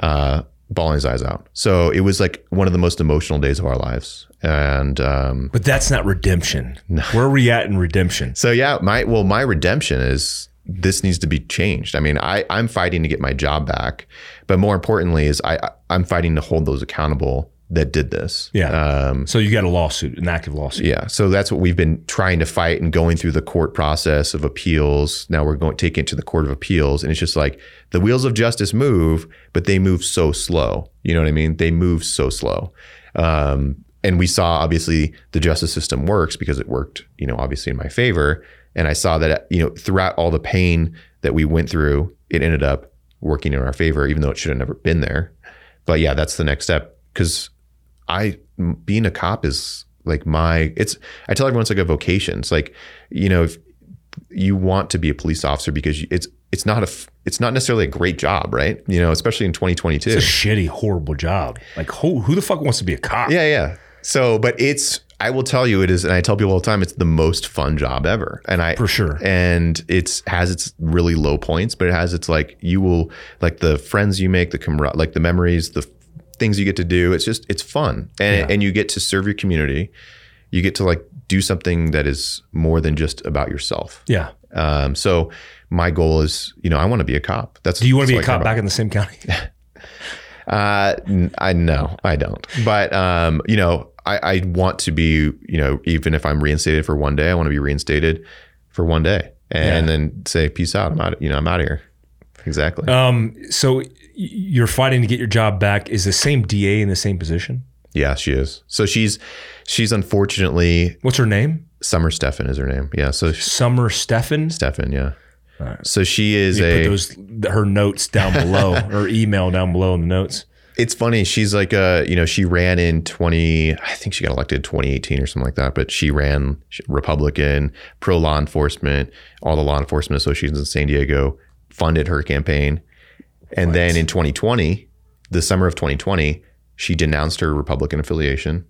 Speaker 3: Uh, bawling his eyes out. So it was like one of the most emotional days of our lives. And um,
Speaker 2: but that's not redemption. No. [LAUGHS] Where are we at in redemption?
Speaker 3: So yeah, my well, my redemption is this needs to be changed. I mean, I I'm fighting to get my job back, but more importantly is I I'm fighting to hold those accountable that did this.
Speaker 2: Yeah. Um, so you got a lawsuit, an active lawsuit.
Speaker 3: Yeah. So that's what we've been trying to fight and going through the court process of appeals. Now we're going taking it to the court of appeals, and it's just like the wheels of justice move, but they move so slow. You know what I mean? They move so slow. Um, and we saw obviously the justice system works because it worked, you know, obviously in my favor. And I saw that, you know, throughout all the pain that we went through, it ended up working in our favor, even though it should have never been there. But yeah, that's the next step because I being a cop is like my it's I tell everyone it's like a vocation. It's like you know if you want to be a police officer because it's it's not a it's not necessarily a great job, right? You know, especially in 2022.
Speaker 2: It's a shitty, horrible job. Like who who the fuck wants to be a cop?
Speaker 3: Yeah, yeah. So, but it's I will tell you it is, and I tell people all the time, it's the most fun job ever. And I
Speaker 2: for sure.
Speaker 3: And it's has its really low points, but it has its like you will like the friends you make, the camera, like the memories, the things you get to do. It's just it's fun, and yeah. and you get to serve your community. You get to like do something that is more than just about yourself.
Speaker 2: Yeah.
Speaker 3: Um, so my goal is, you know, I want to be a cop. That's
Speaker 2: do you want to be a cop back in the same county? [LAUGHS]
Speaker 3: uh, I know I don't, but um, you know, I, I want to be, you know, even if I'm reinstated for one day, I want to be reinstated for one day, and yeah. then say peace out. I'm out. You know, I'm out of here. Exactly.
Speaker 2: Um. So you're fighting to get your job back. Is the same DA in the same position?
Speaker 3: Yeah, she is. So she's she's unfortunately.
Speaker 2: What's her name?
Speaker 3: Summer Stephan is her name. Yeah. So
Speaker 2: Summer Stephan.
Speaker 3: Stephan. Yeah. Right. So she is you a.
Speaker 2: Put those her notes down below, [LAUGHS] her email down below in the notes.
Speaker 3: It's funny. She's like a, you know, she ran in 20, I think she got elected 2018 or something like that, but she ran Republican, pro law enforcement, all the law enforcement associations in San Diego funded her campaign. And what? then in 2020, the summer of 2020, she denounced her Republican affiliation,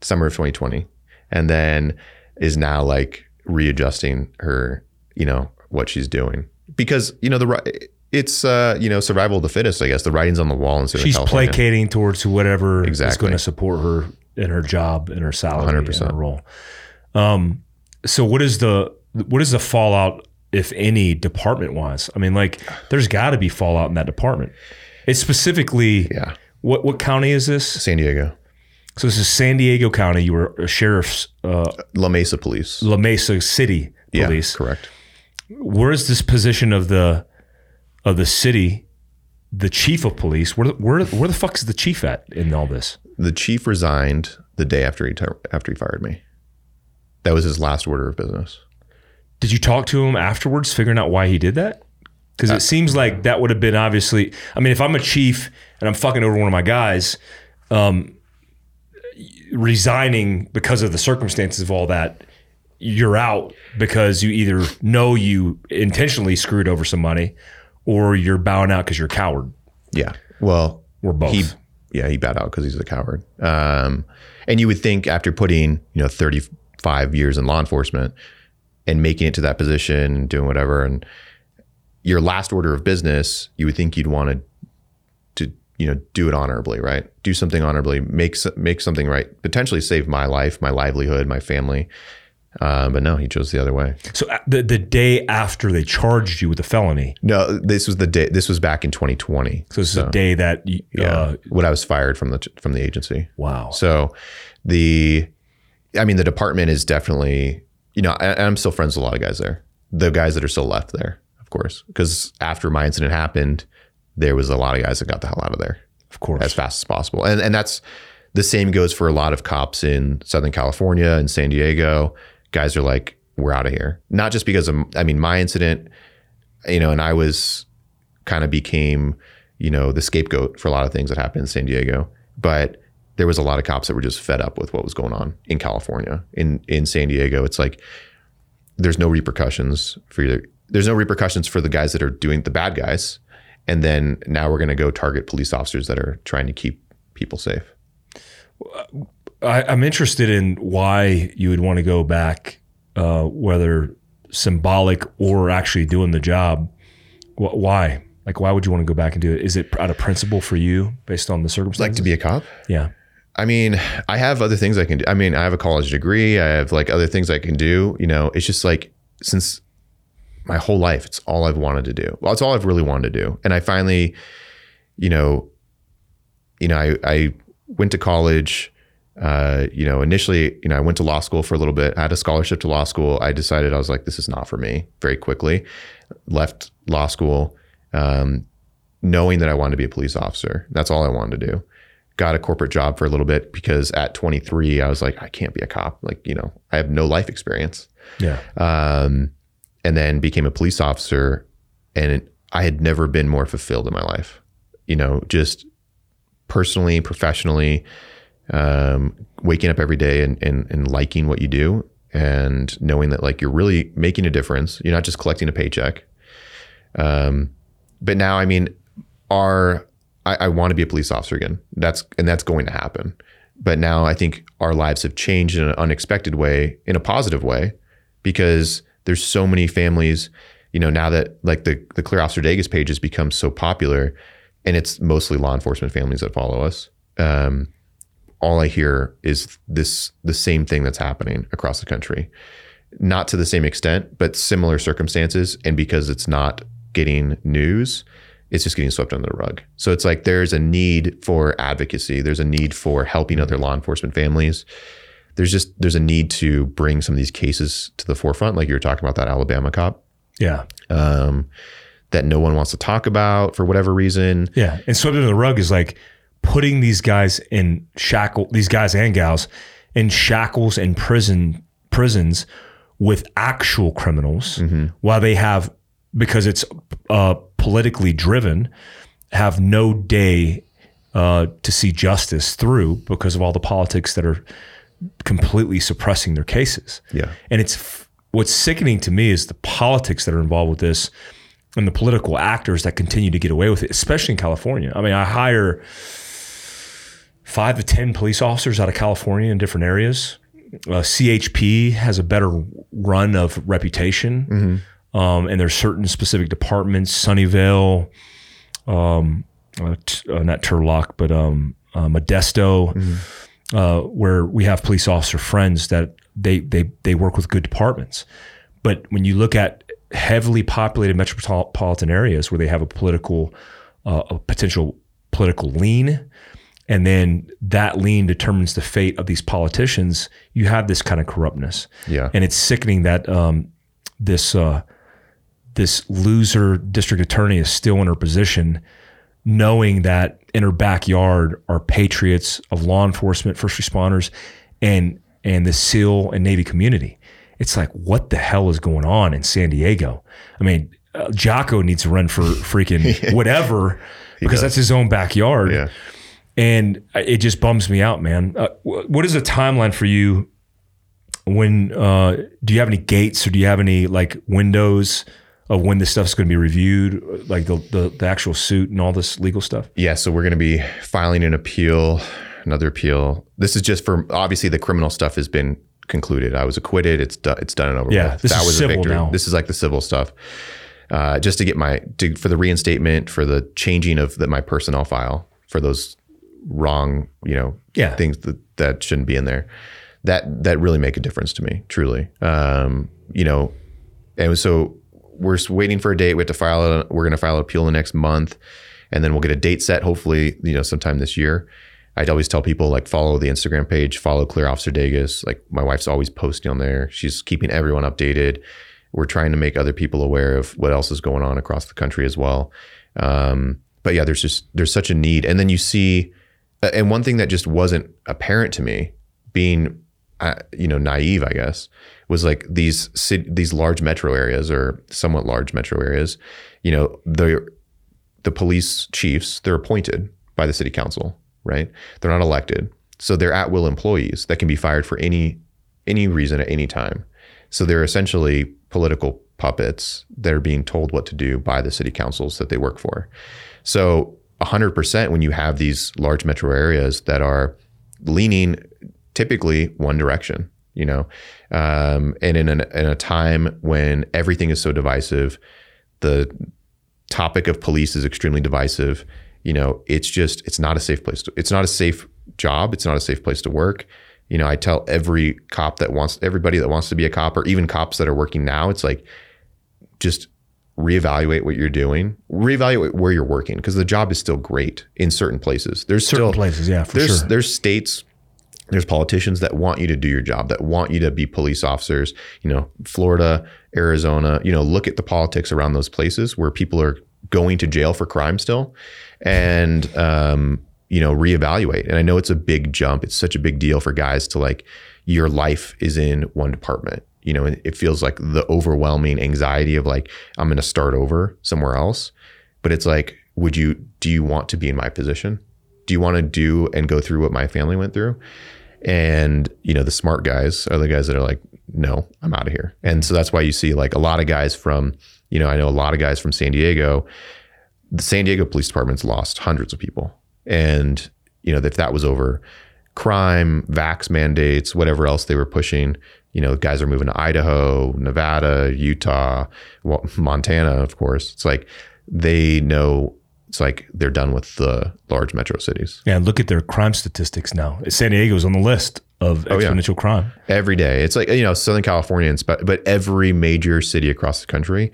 Speaker 3: summer of 2020, and then is now like readjusting her, you know, what she's doing because you know the it's uh, you know survival of the fittest. I guess the writing's on the wall in
Speaker 2: She's
Speaker 3: California.
Speaker 2: placating towards whatever exactly. is going to support her in her job, in her salary, 100%. in her role. Um, so what is the what is the fallout, if any, department wise? I mean, like, there's got to be fallout in that department. It's specifically
Speaker 3: yeah.
Speaker 2: What what county is this?
Speaker 3: San Diego.
Speaker 2: So this is San Diego County. You were a sheriff's uh,
Speaker 3: La Mesa Police.
Speaker 2: La Mesa City Police.
Speaker 3: Yeah, correct.
Speaker 2: Where is this position of the of the city, the chief of police? Where where where the fuck is the chief at in all this?
Speaker 3: The chief resigned the day after he after he fired me. That was his last order of business.
Speaker 2: Did you talk to him afterwards, figuring out why he did that? Because it uh, seems like that would have been obviously. I mean, if I'm a chief and I'm fucking over one of my guys, um, resigning because of the circumstances of all that, you're out because you either know you intentionally screwed over some money, or you're bowing out because you're a coward.
Speaker 3: Yeah. Well,
Speaker 2: we're both.
Speaker 3: He, yeah, he bowed out because he's a coward. Um, and you would think after putting you know 35 years in law enforcement and making it to that position, and doing whatever, and your last order of business, you would think you'd want to to you know do it honorably, right? Do something honorably, make make something right, potentially save my life, my livelihood, my family. Uh, but no, he chose the other way.
Speaker 2: So uh, the the day after they charged you with a felony.
Speaker 3: No, this was the day. This was back in 2020.
Speaker 2: So this so, is the day that you,
Speaker 3: yeah, uh, when I was fired from the from the agency.
Speaker 2: Wow.
Speaker 3: So the, I mean, the department is definitely you know, I, I'm still friends with a lot of guys there. The guys that are still left there of course, because after my incident happened, there was a lot of guys that got the hell out of there,
Speaker 2: of course,
Speaker 3: as fast as possible. And and that's the same goes for a lot of cops in Southern California and San Diego. Guys are like, we're out of here. Not just because of, I mean, my incident, you know, and I was kind of became, you know, the scapegoat for a lot of things that happened in San Diego, but there was a lot of cops that were just fed up with what was going on in California. In in San Diego, it's like there's no repercussions for your there's no repercussions for the guys that are doing the bad guys. And then now we're going to go target police officers that are trying to keep people safe.
Speaker 2: I, am interested in why you would want to go back, uh, whether symbolic or actually doing the job. Why? Like, why would you want to go back and do it? Is it out of principle for you based on the circumstances?
Speaker 3: Like to be a cop?
Speaker 2: Yeah.
Speaker 3: I mean, I have other things I can do. I mean, I have a college degree. I have like other things I can do. You know, it's just like since my whole life. It's all I've wanted to do. Well, it's all I've really wanted to do. And I finally, you know, you know, I, I went to college. Uh, you know, initially, you know, I went to law school for a little bit. I had a scholarship to law school. I decided I was like, this is not for me. Very quickly, left law school, um, knowing that I wanted to be a police officer. That's all I wanted to do. Got a corporate job for a little bit because at 23, I was like, I can't be a cop. Like, you know, I have no life experience.
Speaker 2: Yeah.
Speaker 3: Um, and then became a police officer. And it, I had never been more fulfilled in my life, you know, just personally, professionally, um, waking up every day and, and, and liking what you do and knowing that like you're really making a difference. You're not just collecting a paycheck. Um, but now, I mean, our I, I want to be a police officer again. That's and that's going to happen. But now I think our lives have changed in an unexpected way, in a positive way, because there's so many families, you know, now that like the the Clear Officer Dages page has become so popular, and it's mostly law enforcement families that follow us. Um, all I hear is this the same thing that's happening across the country. Not to the same extent, but similar circumstances. And because it's not getting news, it's just getting swept under the rug. So it's like there's a need for advocacy. There's a need for helping other law enforcement families. There's just there's a need to bring some of these cases to the forefront, like you were talking about that Alabama cop.
Speaker 2: Yeah.
Speaker 3: Um, that no one wants to talk about for whatever reason.
Speaker 2: Yeah. And swept under the rug is like putting these guys in shackle, these guys and gals in shackles and prison prisons with actual criminals mm-hmm. while they have because it's uh, politically driven have no day uh, to see justice through because of all the politics that are completely suppressing their cases.
Speaker 3: Yeah,
Speaker 2: and it's what's sickening to me is the politics that are involved with this and the political actors that continue to get away with it, especially in California. I mean, I hire five to 10 police officers out of California in different areas. Uh, CHP has a better run of reputation. Mm-hmm. Um, and there's certain specific departments, Sunnyvale, um, uh, t- uh, not Turlock, but um, uh, Modesto, mm-hmm. uh, where we have police officer friends that they, they, they work with good departments. But when you look at heavily populated metropolitan areas where they have a political, uh, a potential political lean, and then that lean determines the fate of these politicians. You have this kind of corruptness,
Speaker 3: yeah,
Speaker 2: and it's sickening that um, this uh, this loser district attorney is still in her position, knowing that in her backyard are patriots of law enforcement, first responders, and and the SEAL and Navy community it's like, what the hell is going on in San Diego? I mean, uh, Jocko needs to run for freaking [LAUGHS] [LAUGHS] whatever because that's his own backyard.
Speaker 3: Yeah.
Speaker 2: And it just bums me out, man. Uh, what is the timeline for you? When uh, do you have any gates or do you have any like windows of when this stuff's going to be reviewed, like the, the the actual suit and all this legal stuff?
Speaker 3: Yeah, so we're going to be filing an appeal, another appeal. This is just for obviously the criminal stuff has been concluded. I was acquitted. It's done. It's done and over
Speaker 2: yeah,
Speaker 3: with.
Speaker 2: This that is was civil a victory. Now.
Speaker 3: This is like the civil stuff. Uh, just to get my to, for the reinstatement for the changing of the, my personnel file for those wrong you know
Speaker 2: yeah.
Speaker 3: things that, that shouldn't be in there that that really make a difference to me truly um, you know and so we're waiting for a date we have to file a, we're going to file an appeal the next month and then we'll get a date set hopefully you know sometime this year I'd always tell people like follow the Instagram page, follow Clear Officer Dages. Like my wife's always posting on there. She's keeping everyone updated. We're trying to make other people aware of what else is going on across the country as well. Um, but yeah, there's just there's such a need. And then you see, and one thing that just wasn't apparent to me, being uh, you know naive, I guess, was like these these large metro areas or somewhat large metro areas. You know, the the police chiefs they're appointed by the city council right? They're not elected. So they're at will employees that can be fired for any any reason at any time. So they're essentially political puppets that are being told what to do by the city councils that they work for. So 100% when you have these large metro areas that are leaning typically one direction, you know, um, and in, an, in a time when everything is so divisive, the topic of police is extremely divisive you know, it's just it's not a safe place to it's not a safe job, it's not a safe place to work. You know, I tell every cop that wants everybody that wants to be a cop or even cops that are working now, it's like just reevaluate what you're doing, reevaluate where you're working because the job is still great in certain places. There's
Speaker 2: certain
Speaker 3: still
Speaker 2: places, yeah, for
Speaker 3: there's,
Speaker 2: sure.
Speaker 3: There's states, there's politicians that want you to do your job, that want you to be police officers. You know, Florida, Arizona. You know, look at the politics around those places where people are going to jail for crime still and um, you know reevaluate. And I know it's a big jump. It's such a big deal for guys to like your life is in one department. You know, it feels like the overwhelming anxiety of like I'm going to start over somewhere else. But it's like, would you? Do you want to be in my position? Do you want to do and go through what my family went through? And you know, the smart guys are the guys that are like, no, I'm out of here. And so that's why you see like a lot of guys from, you know, I know a lot of guys from San Diego the San Diego Police Department's lost hundreds of people. And, you know, if that was over crime, vax mandates, whatever else they were pushing, you know, guys are moving to Idaho, Nevada, Utah, [LAUGHS] Montana, of course. It's like they know it's like they're done with the large metro cities.
Speaker 2: Yeah, look at their crime statistics now. San Diego's on the list of exponential oh, yeah. crime
Speaker 3: every day. It's like you know Southern California, but every major city across the country,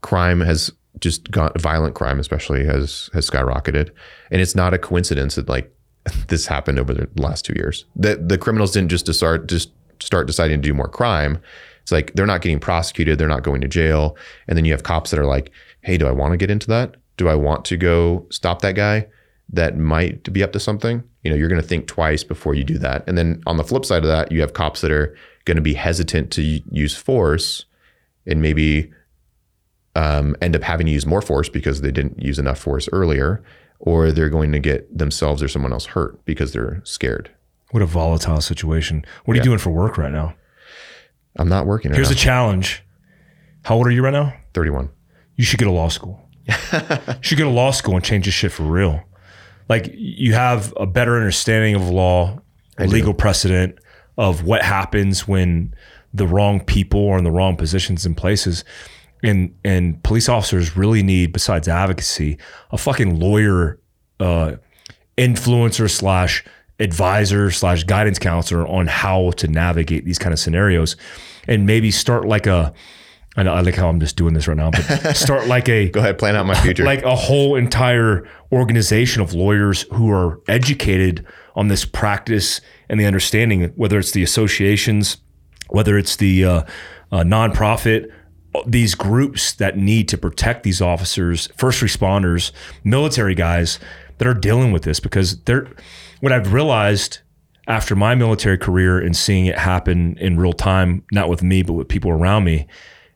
Speaker 3: crime has just gone. Violent crime, especially, has has skyrocketed, and it's not a coincidence that like [LAUGHS] this happened over the last two years. That the criminals didn't just start just start deciding to do more crime. It's like they're not getting prosecuted, they're not going to jail, and then you have cops that are like, "Hey, do I want to get into that? Do I want to go stop that guy that might be up to something?" You know, you're going to think twice before you do that. And then on the flip side of that, you have cops that are going to be hesitant to use force and maybe um, end up having to use more force because they didn't use enough force earlier, or they're going to get themselves or someone else hurt because they're scared.
Speaker 2: What a volatile situation. What are yeah. you doing for work right now?
Speaker 3: I'm not working. Right
Speaker 2: Here's
Speaker 3: now.
Speaker 2: a challenge. How old are you right now?
Speaker 3: 31.
Speaker 2: You should go to law school. Should go to law school and change this shit for real. Like you have a better understanding of law, legal precedent of what happens when the wrong people are in the wrong positions and places. And and police officers really need, besides advocacy, a fucking lawyer, uh, influencer slash advisor slash guidance counselor on how to navigate these kind of scenarios and maybe start like a I, know, I like how I'm just doing this right now, but [LAUGHS] start like a
Speaker 3: go ahead, plan out my future. [LAUGHS]
Speaker 2: Like a whole entire organization of lawyers who are educated on this practice and the understanding, whether it's the associations, whether it's the uh, uh, nonprofit, these groups that need to protect these officers, first responders, military guys that are dealing with this because they're what I've realized after my military career and seeing it happen in real time, not with me, but with people around me,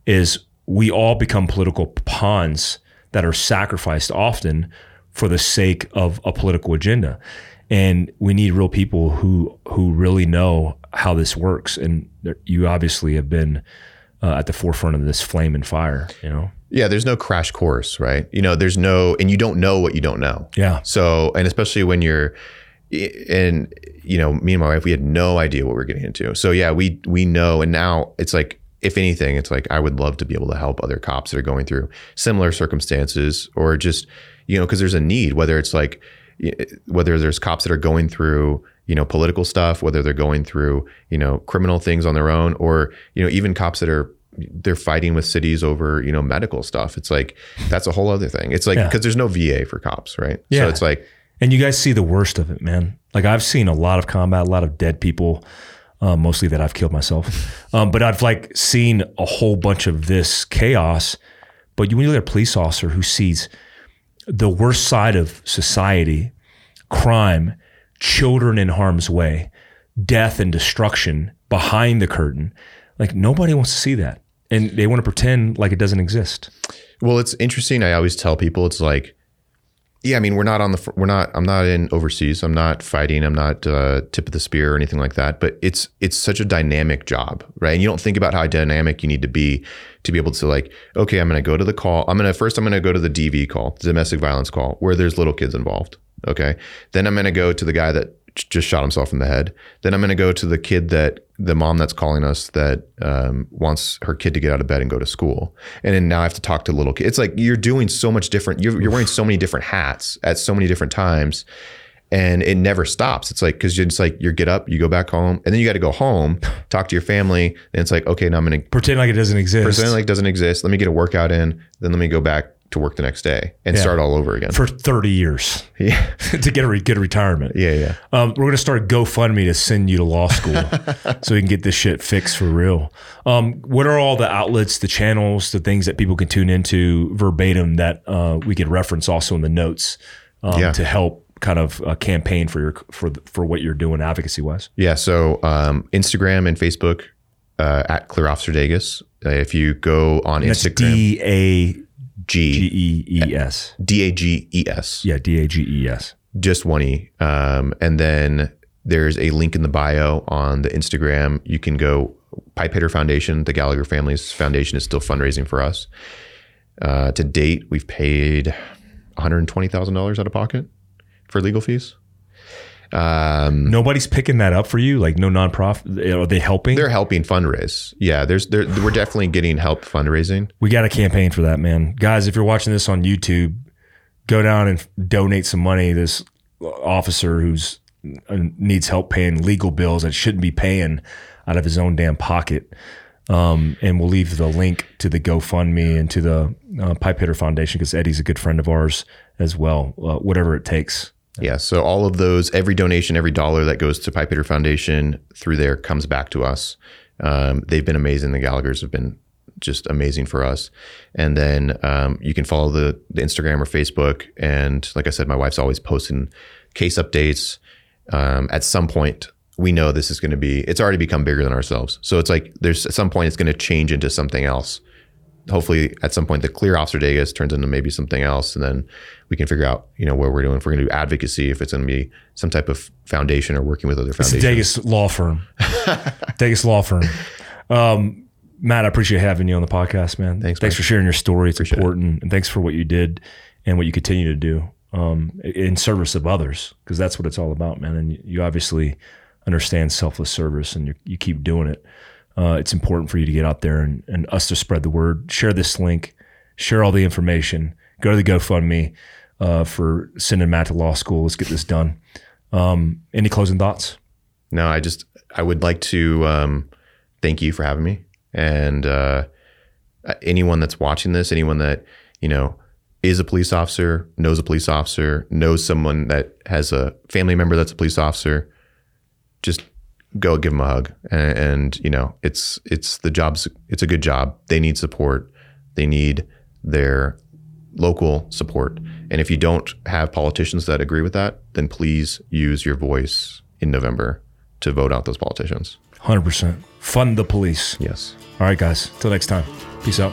Speaker 2: is we all become political pawns that are sacrificed often for the sake of a political agenda. And we need real people who who really know how this works. And you obviously have been uh, at the forefront of this flame and fire. You know.
Speaker 3: Yeah, there's no crash course, right? You know, there's no, and you don't know what you don't know.
Speaker 2: Yeah.
Speaker 3: So, and especially when you're and you know, me and my wife, we had no idea what we are getting into. So yeah, we we know, and now it's like, if anything, it's like I would love to be able to help other cops that are going through similar circumstances, or just you know, because there's a need. Whether it's like whether there's cops that are going through you know political stuff, whether they're going through you know criminal things on their own, or you know even cops that are they're fighting with cities over you know medical stuff. It's like that's a whole other thing. It's like because yeah. there's no VA for cops, right?
Speaker 2: Yeah.
Speaker 3: So it's like
Speaker 2: and you guys see the worst of it, man. Like I've seen a lot of combat, a lot of dead people, um, mostly that I've killed myself. Um, but I've like seen a whole bunch of this chaos. But you when you look at a police officer who sees the worst side of society, crime, children in harm's way, death and destruction behind the curtain, like nobody wants to see that. And they want to pretend like it doesn't exist.
Speaker 3: Well, it's interesting. I always tell people it's like yeah, I mean, we're not on the we're not. I'm not in overseas. I'm not fighting. I'm not uh, tip of the spear or anything like that. But it's it's such a dynamic job, right? And you don't think about how dynamic you need to be to be able to like, okay, I'm going to go to the call. I'm going to first I'm going to go to the DV call, the domestic violence call, where there's little kids involved. Okay, then I'm going to go to the guy that just shot himself in the head. Then I'm going to go to the kid that the mom that's calling us that um, wants her kid to get out of bed and go to school. And then now I have to talk to little kids. It's like you're doing so much different. You're, you're wearing so many different hats at so many different times. And it never stops. It's like, cause it's like you get up, you go back home, and then you got to go home, talk to your family. And it's like, okay, now I'm going to
Speaker 2: pretend like it doesn't exist.
Speaker 3: Pretend like it doesn't exist. Let me get a workout in. Then let me go back to work the next day and yeah. start all over again
Speaker 2: for 30 years. Yeah. [LAUGHS] to get a re- get a retirement.
Speaker 3: Yeah, yeah.
Speaker 2: Um, we're going to start GoFundMe to send you to law school [LAUGHS] so we can get this shit fixed for real. Um, what are all the outlets, the channels, the things that people can tune into verbatim that uh, we could reference also in the notes um, yeah. to help kind of uh, campaign for your for for what you're doing advocacy wise?
Speaker 3: Yeah. So um, Instagram and Facebook uh, at Clear Officer Dages. Uh, if you go on and Instagram,
Speaker 2: D A
Speaker 3: G
Speaker 2: G E E S.
Speaker 3: D A G E S.
Speaker 2: Yeah, D A G E S.
Speaker 3: Just one E. Um, and then there's a link in the bio on the Instagram. You can go Pipe Hitter Foundation, the Gallagher Families Foundation is still fundraising for us. Uh, to date, we've paid $120,000 out of pocket for legal fees.
Speaker 2: Um, Nobody's picking that up for you. Like no nonprofit. Are they helping?
Speaker 3: They're helping fundraise. Yeah, there's there, we're definitely getting help fundraising.
Speaker 2: We got a campaign for that, man. Guys, if you're watching this on YouTube, go down and donate some money. This officer who's uh, needs help paying legal bills that shouldn't be paying out of his own damn pocket. Um, and we'll leave the link to the GoFundMe and to the uh, Pipe Hitter Foundation because Eddie's a good friend of ours as well. Uh, whatever it takes.
Speaker 3: Yeah. So all of those, every donation, every dollar that goes to Pipe Hitter Foundation through there comes back to us. Um, they've been amazing. The Gallagher's have been just amazing for us. And then um, you can follow the, the Instagram or Facebook. And like I said, my wife's always posting case updates. Um, at some point, we know this is going to be, it's already become bigger than ourselves. So it's like there's at some point it's going to change into something else. Hopefully, at some point, the clear officer Dages turns into maybe something else, and then we can figure out, you know, what we're doing. If we're going to do advocacy, if it's going to be some type of foundation or working with other foundations.
Speaker 2: It's Dages law firm. [LAUGHS] Dages law firm. Um, Matt, I appreciate having you on the podcast, man.
Speaker 3: Thanks.
Speaker 2: Thanks man. for sharing your story. It's appreciate important, it. and thanks for what you did and what you continue to do um, in service of others, because that's what it's all about, man. And you obviously understand selfless service and you, you keep doing it. Uh, it's important for you to get out there and, and us to spread the word. Share this link, share all the information. Go to the GoFundMe uh, for sending Matt to law school. Let's get this done. Um, any closing thoughts?
Speaker 3: No, I just I would like to um, thank you for having me, and uh, anyone that's watching this, anyone that you know is a police officer, knows a police officer, knows someone that has a family member that's a police officer just go give them a hug. And, and, you know, it's it's the job's it's a good job. They need support. They need their local support. And if you don't have politicians that agree with that, then please use your voice in November to vote out those politicians.
Speaker 2: 100%. Fund the police.
Speaker 3: Yes.
Speaker 2: All right, guys. Till next time. Peace out.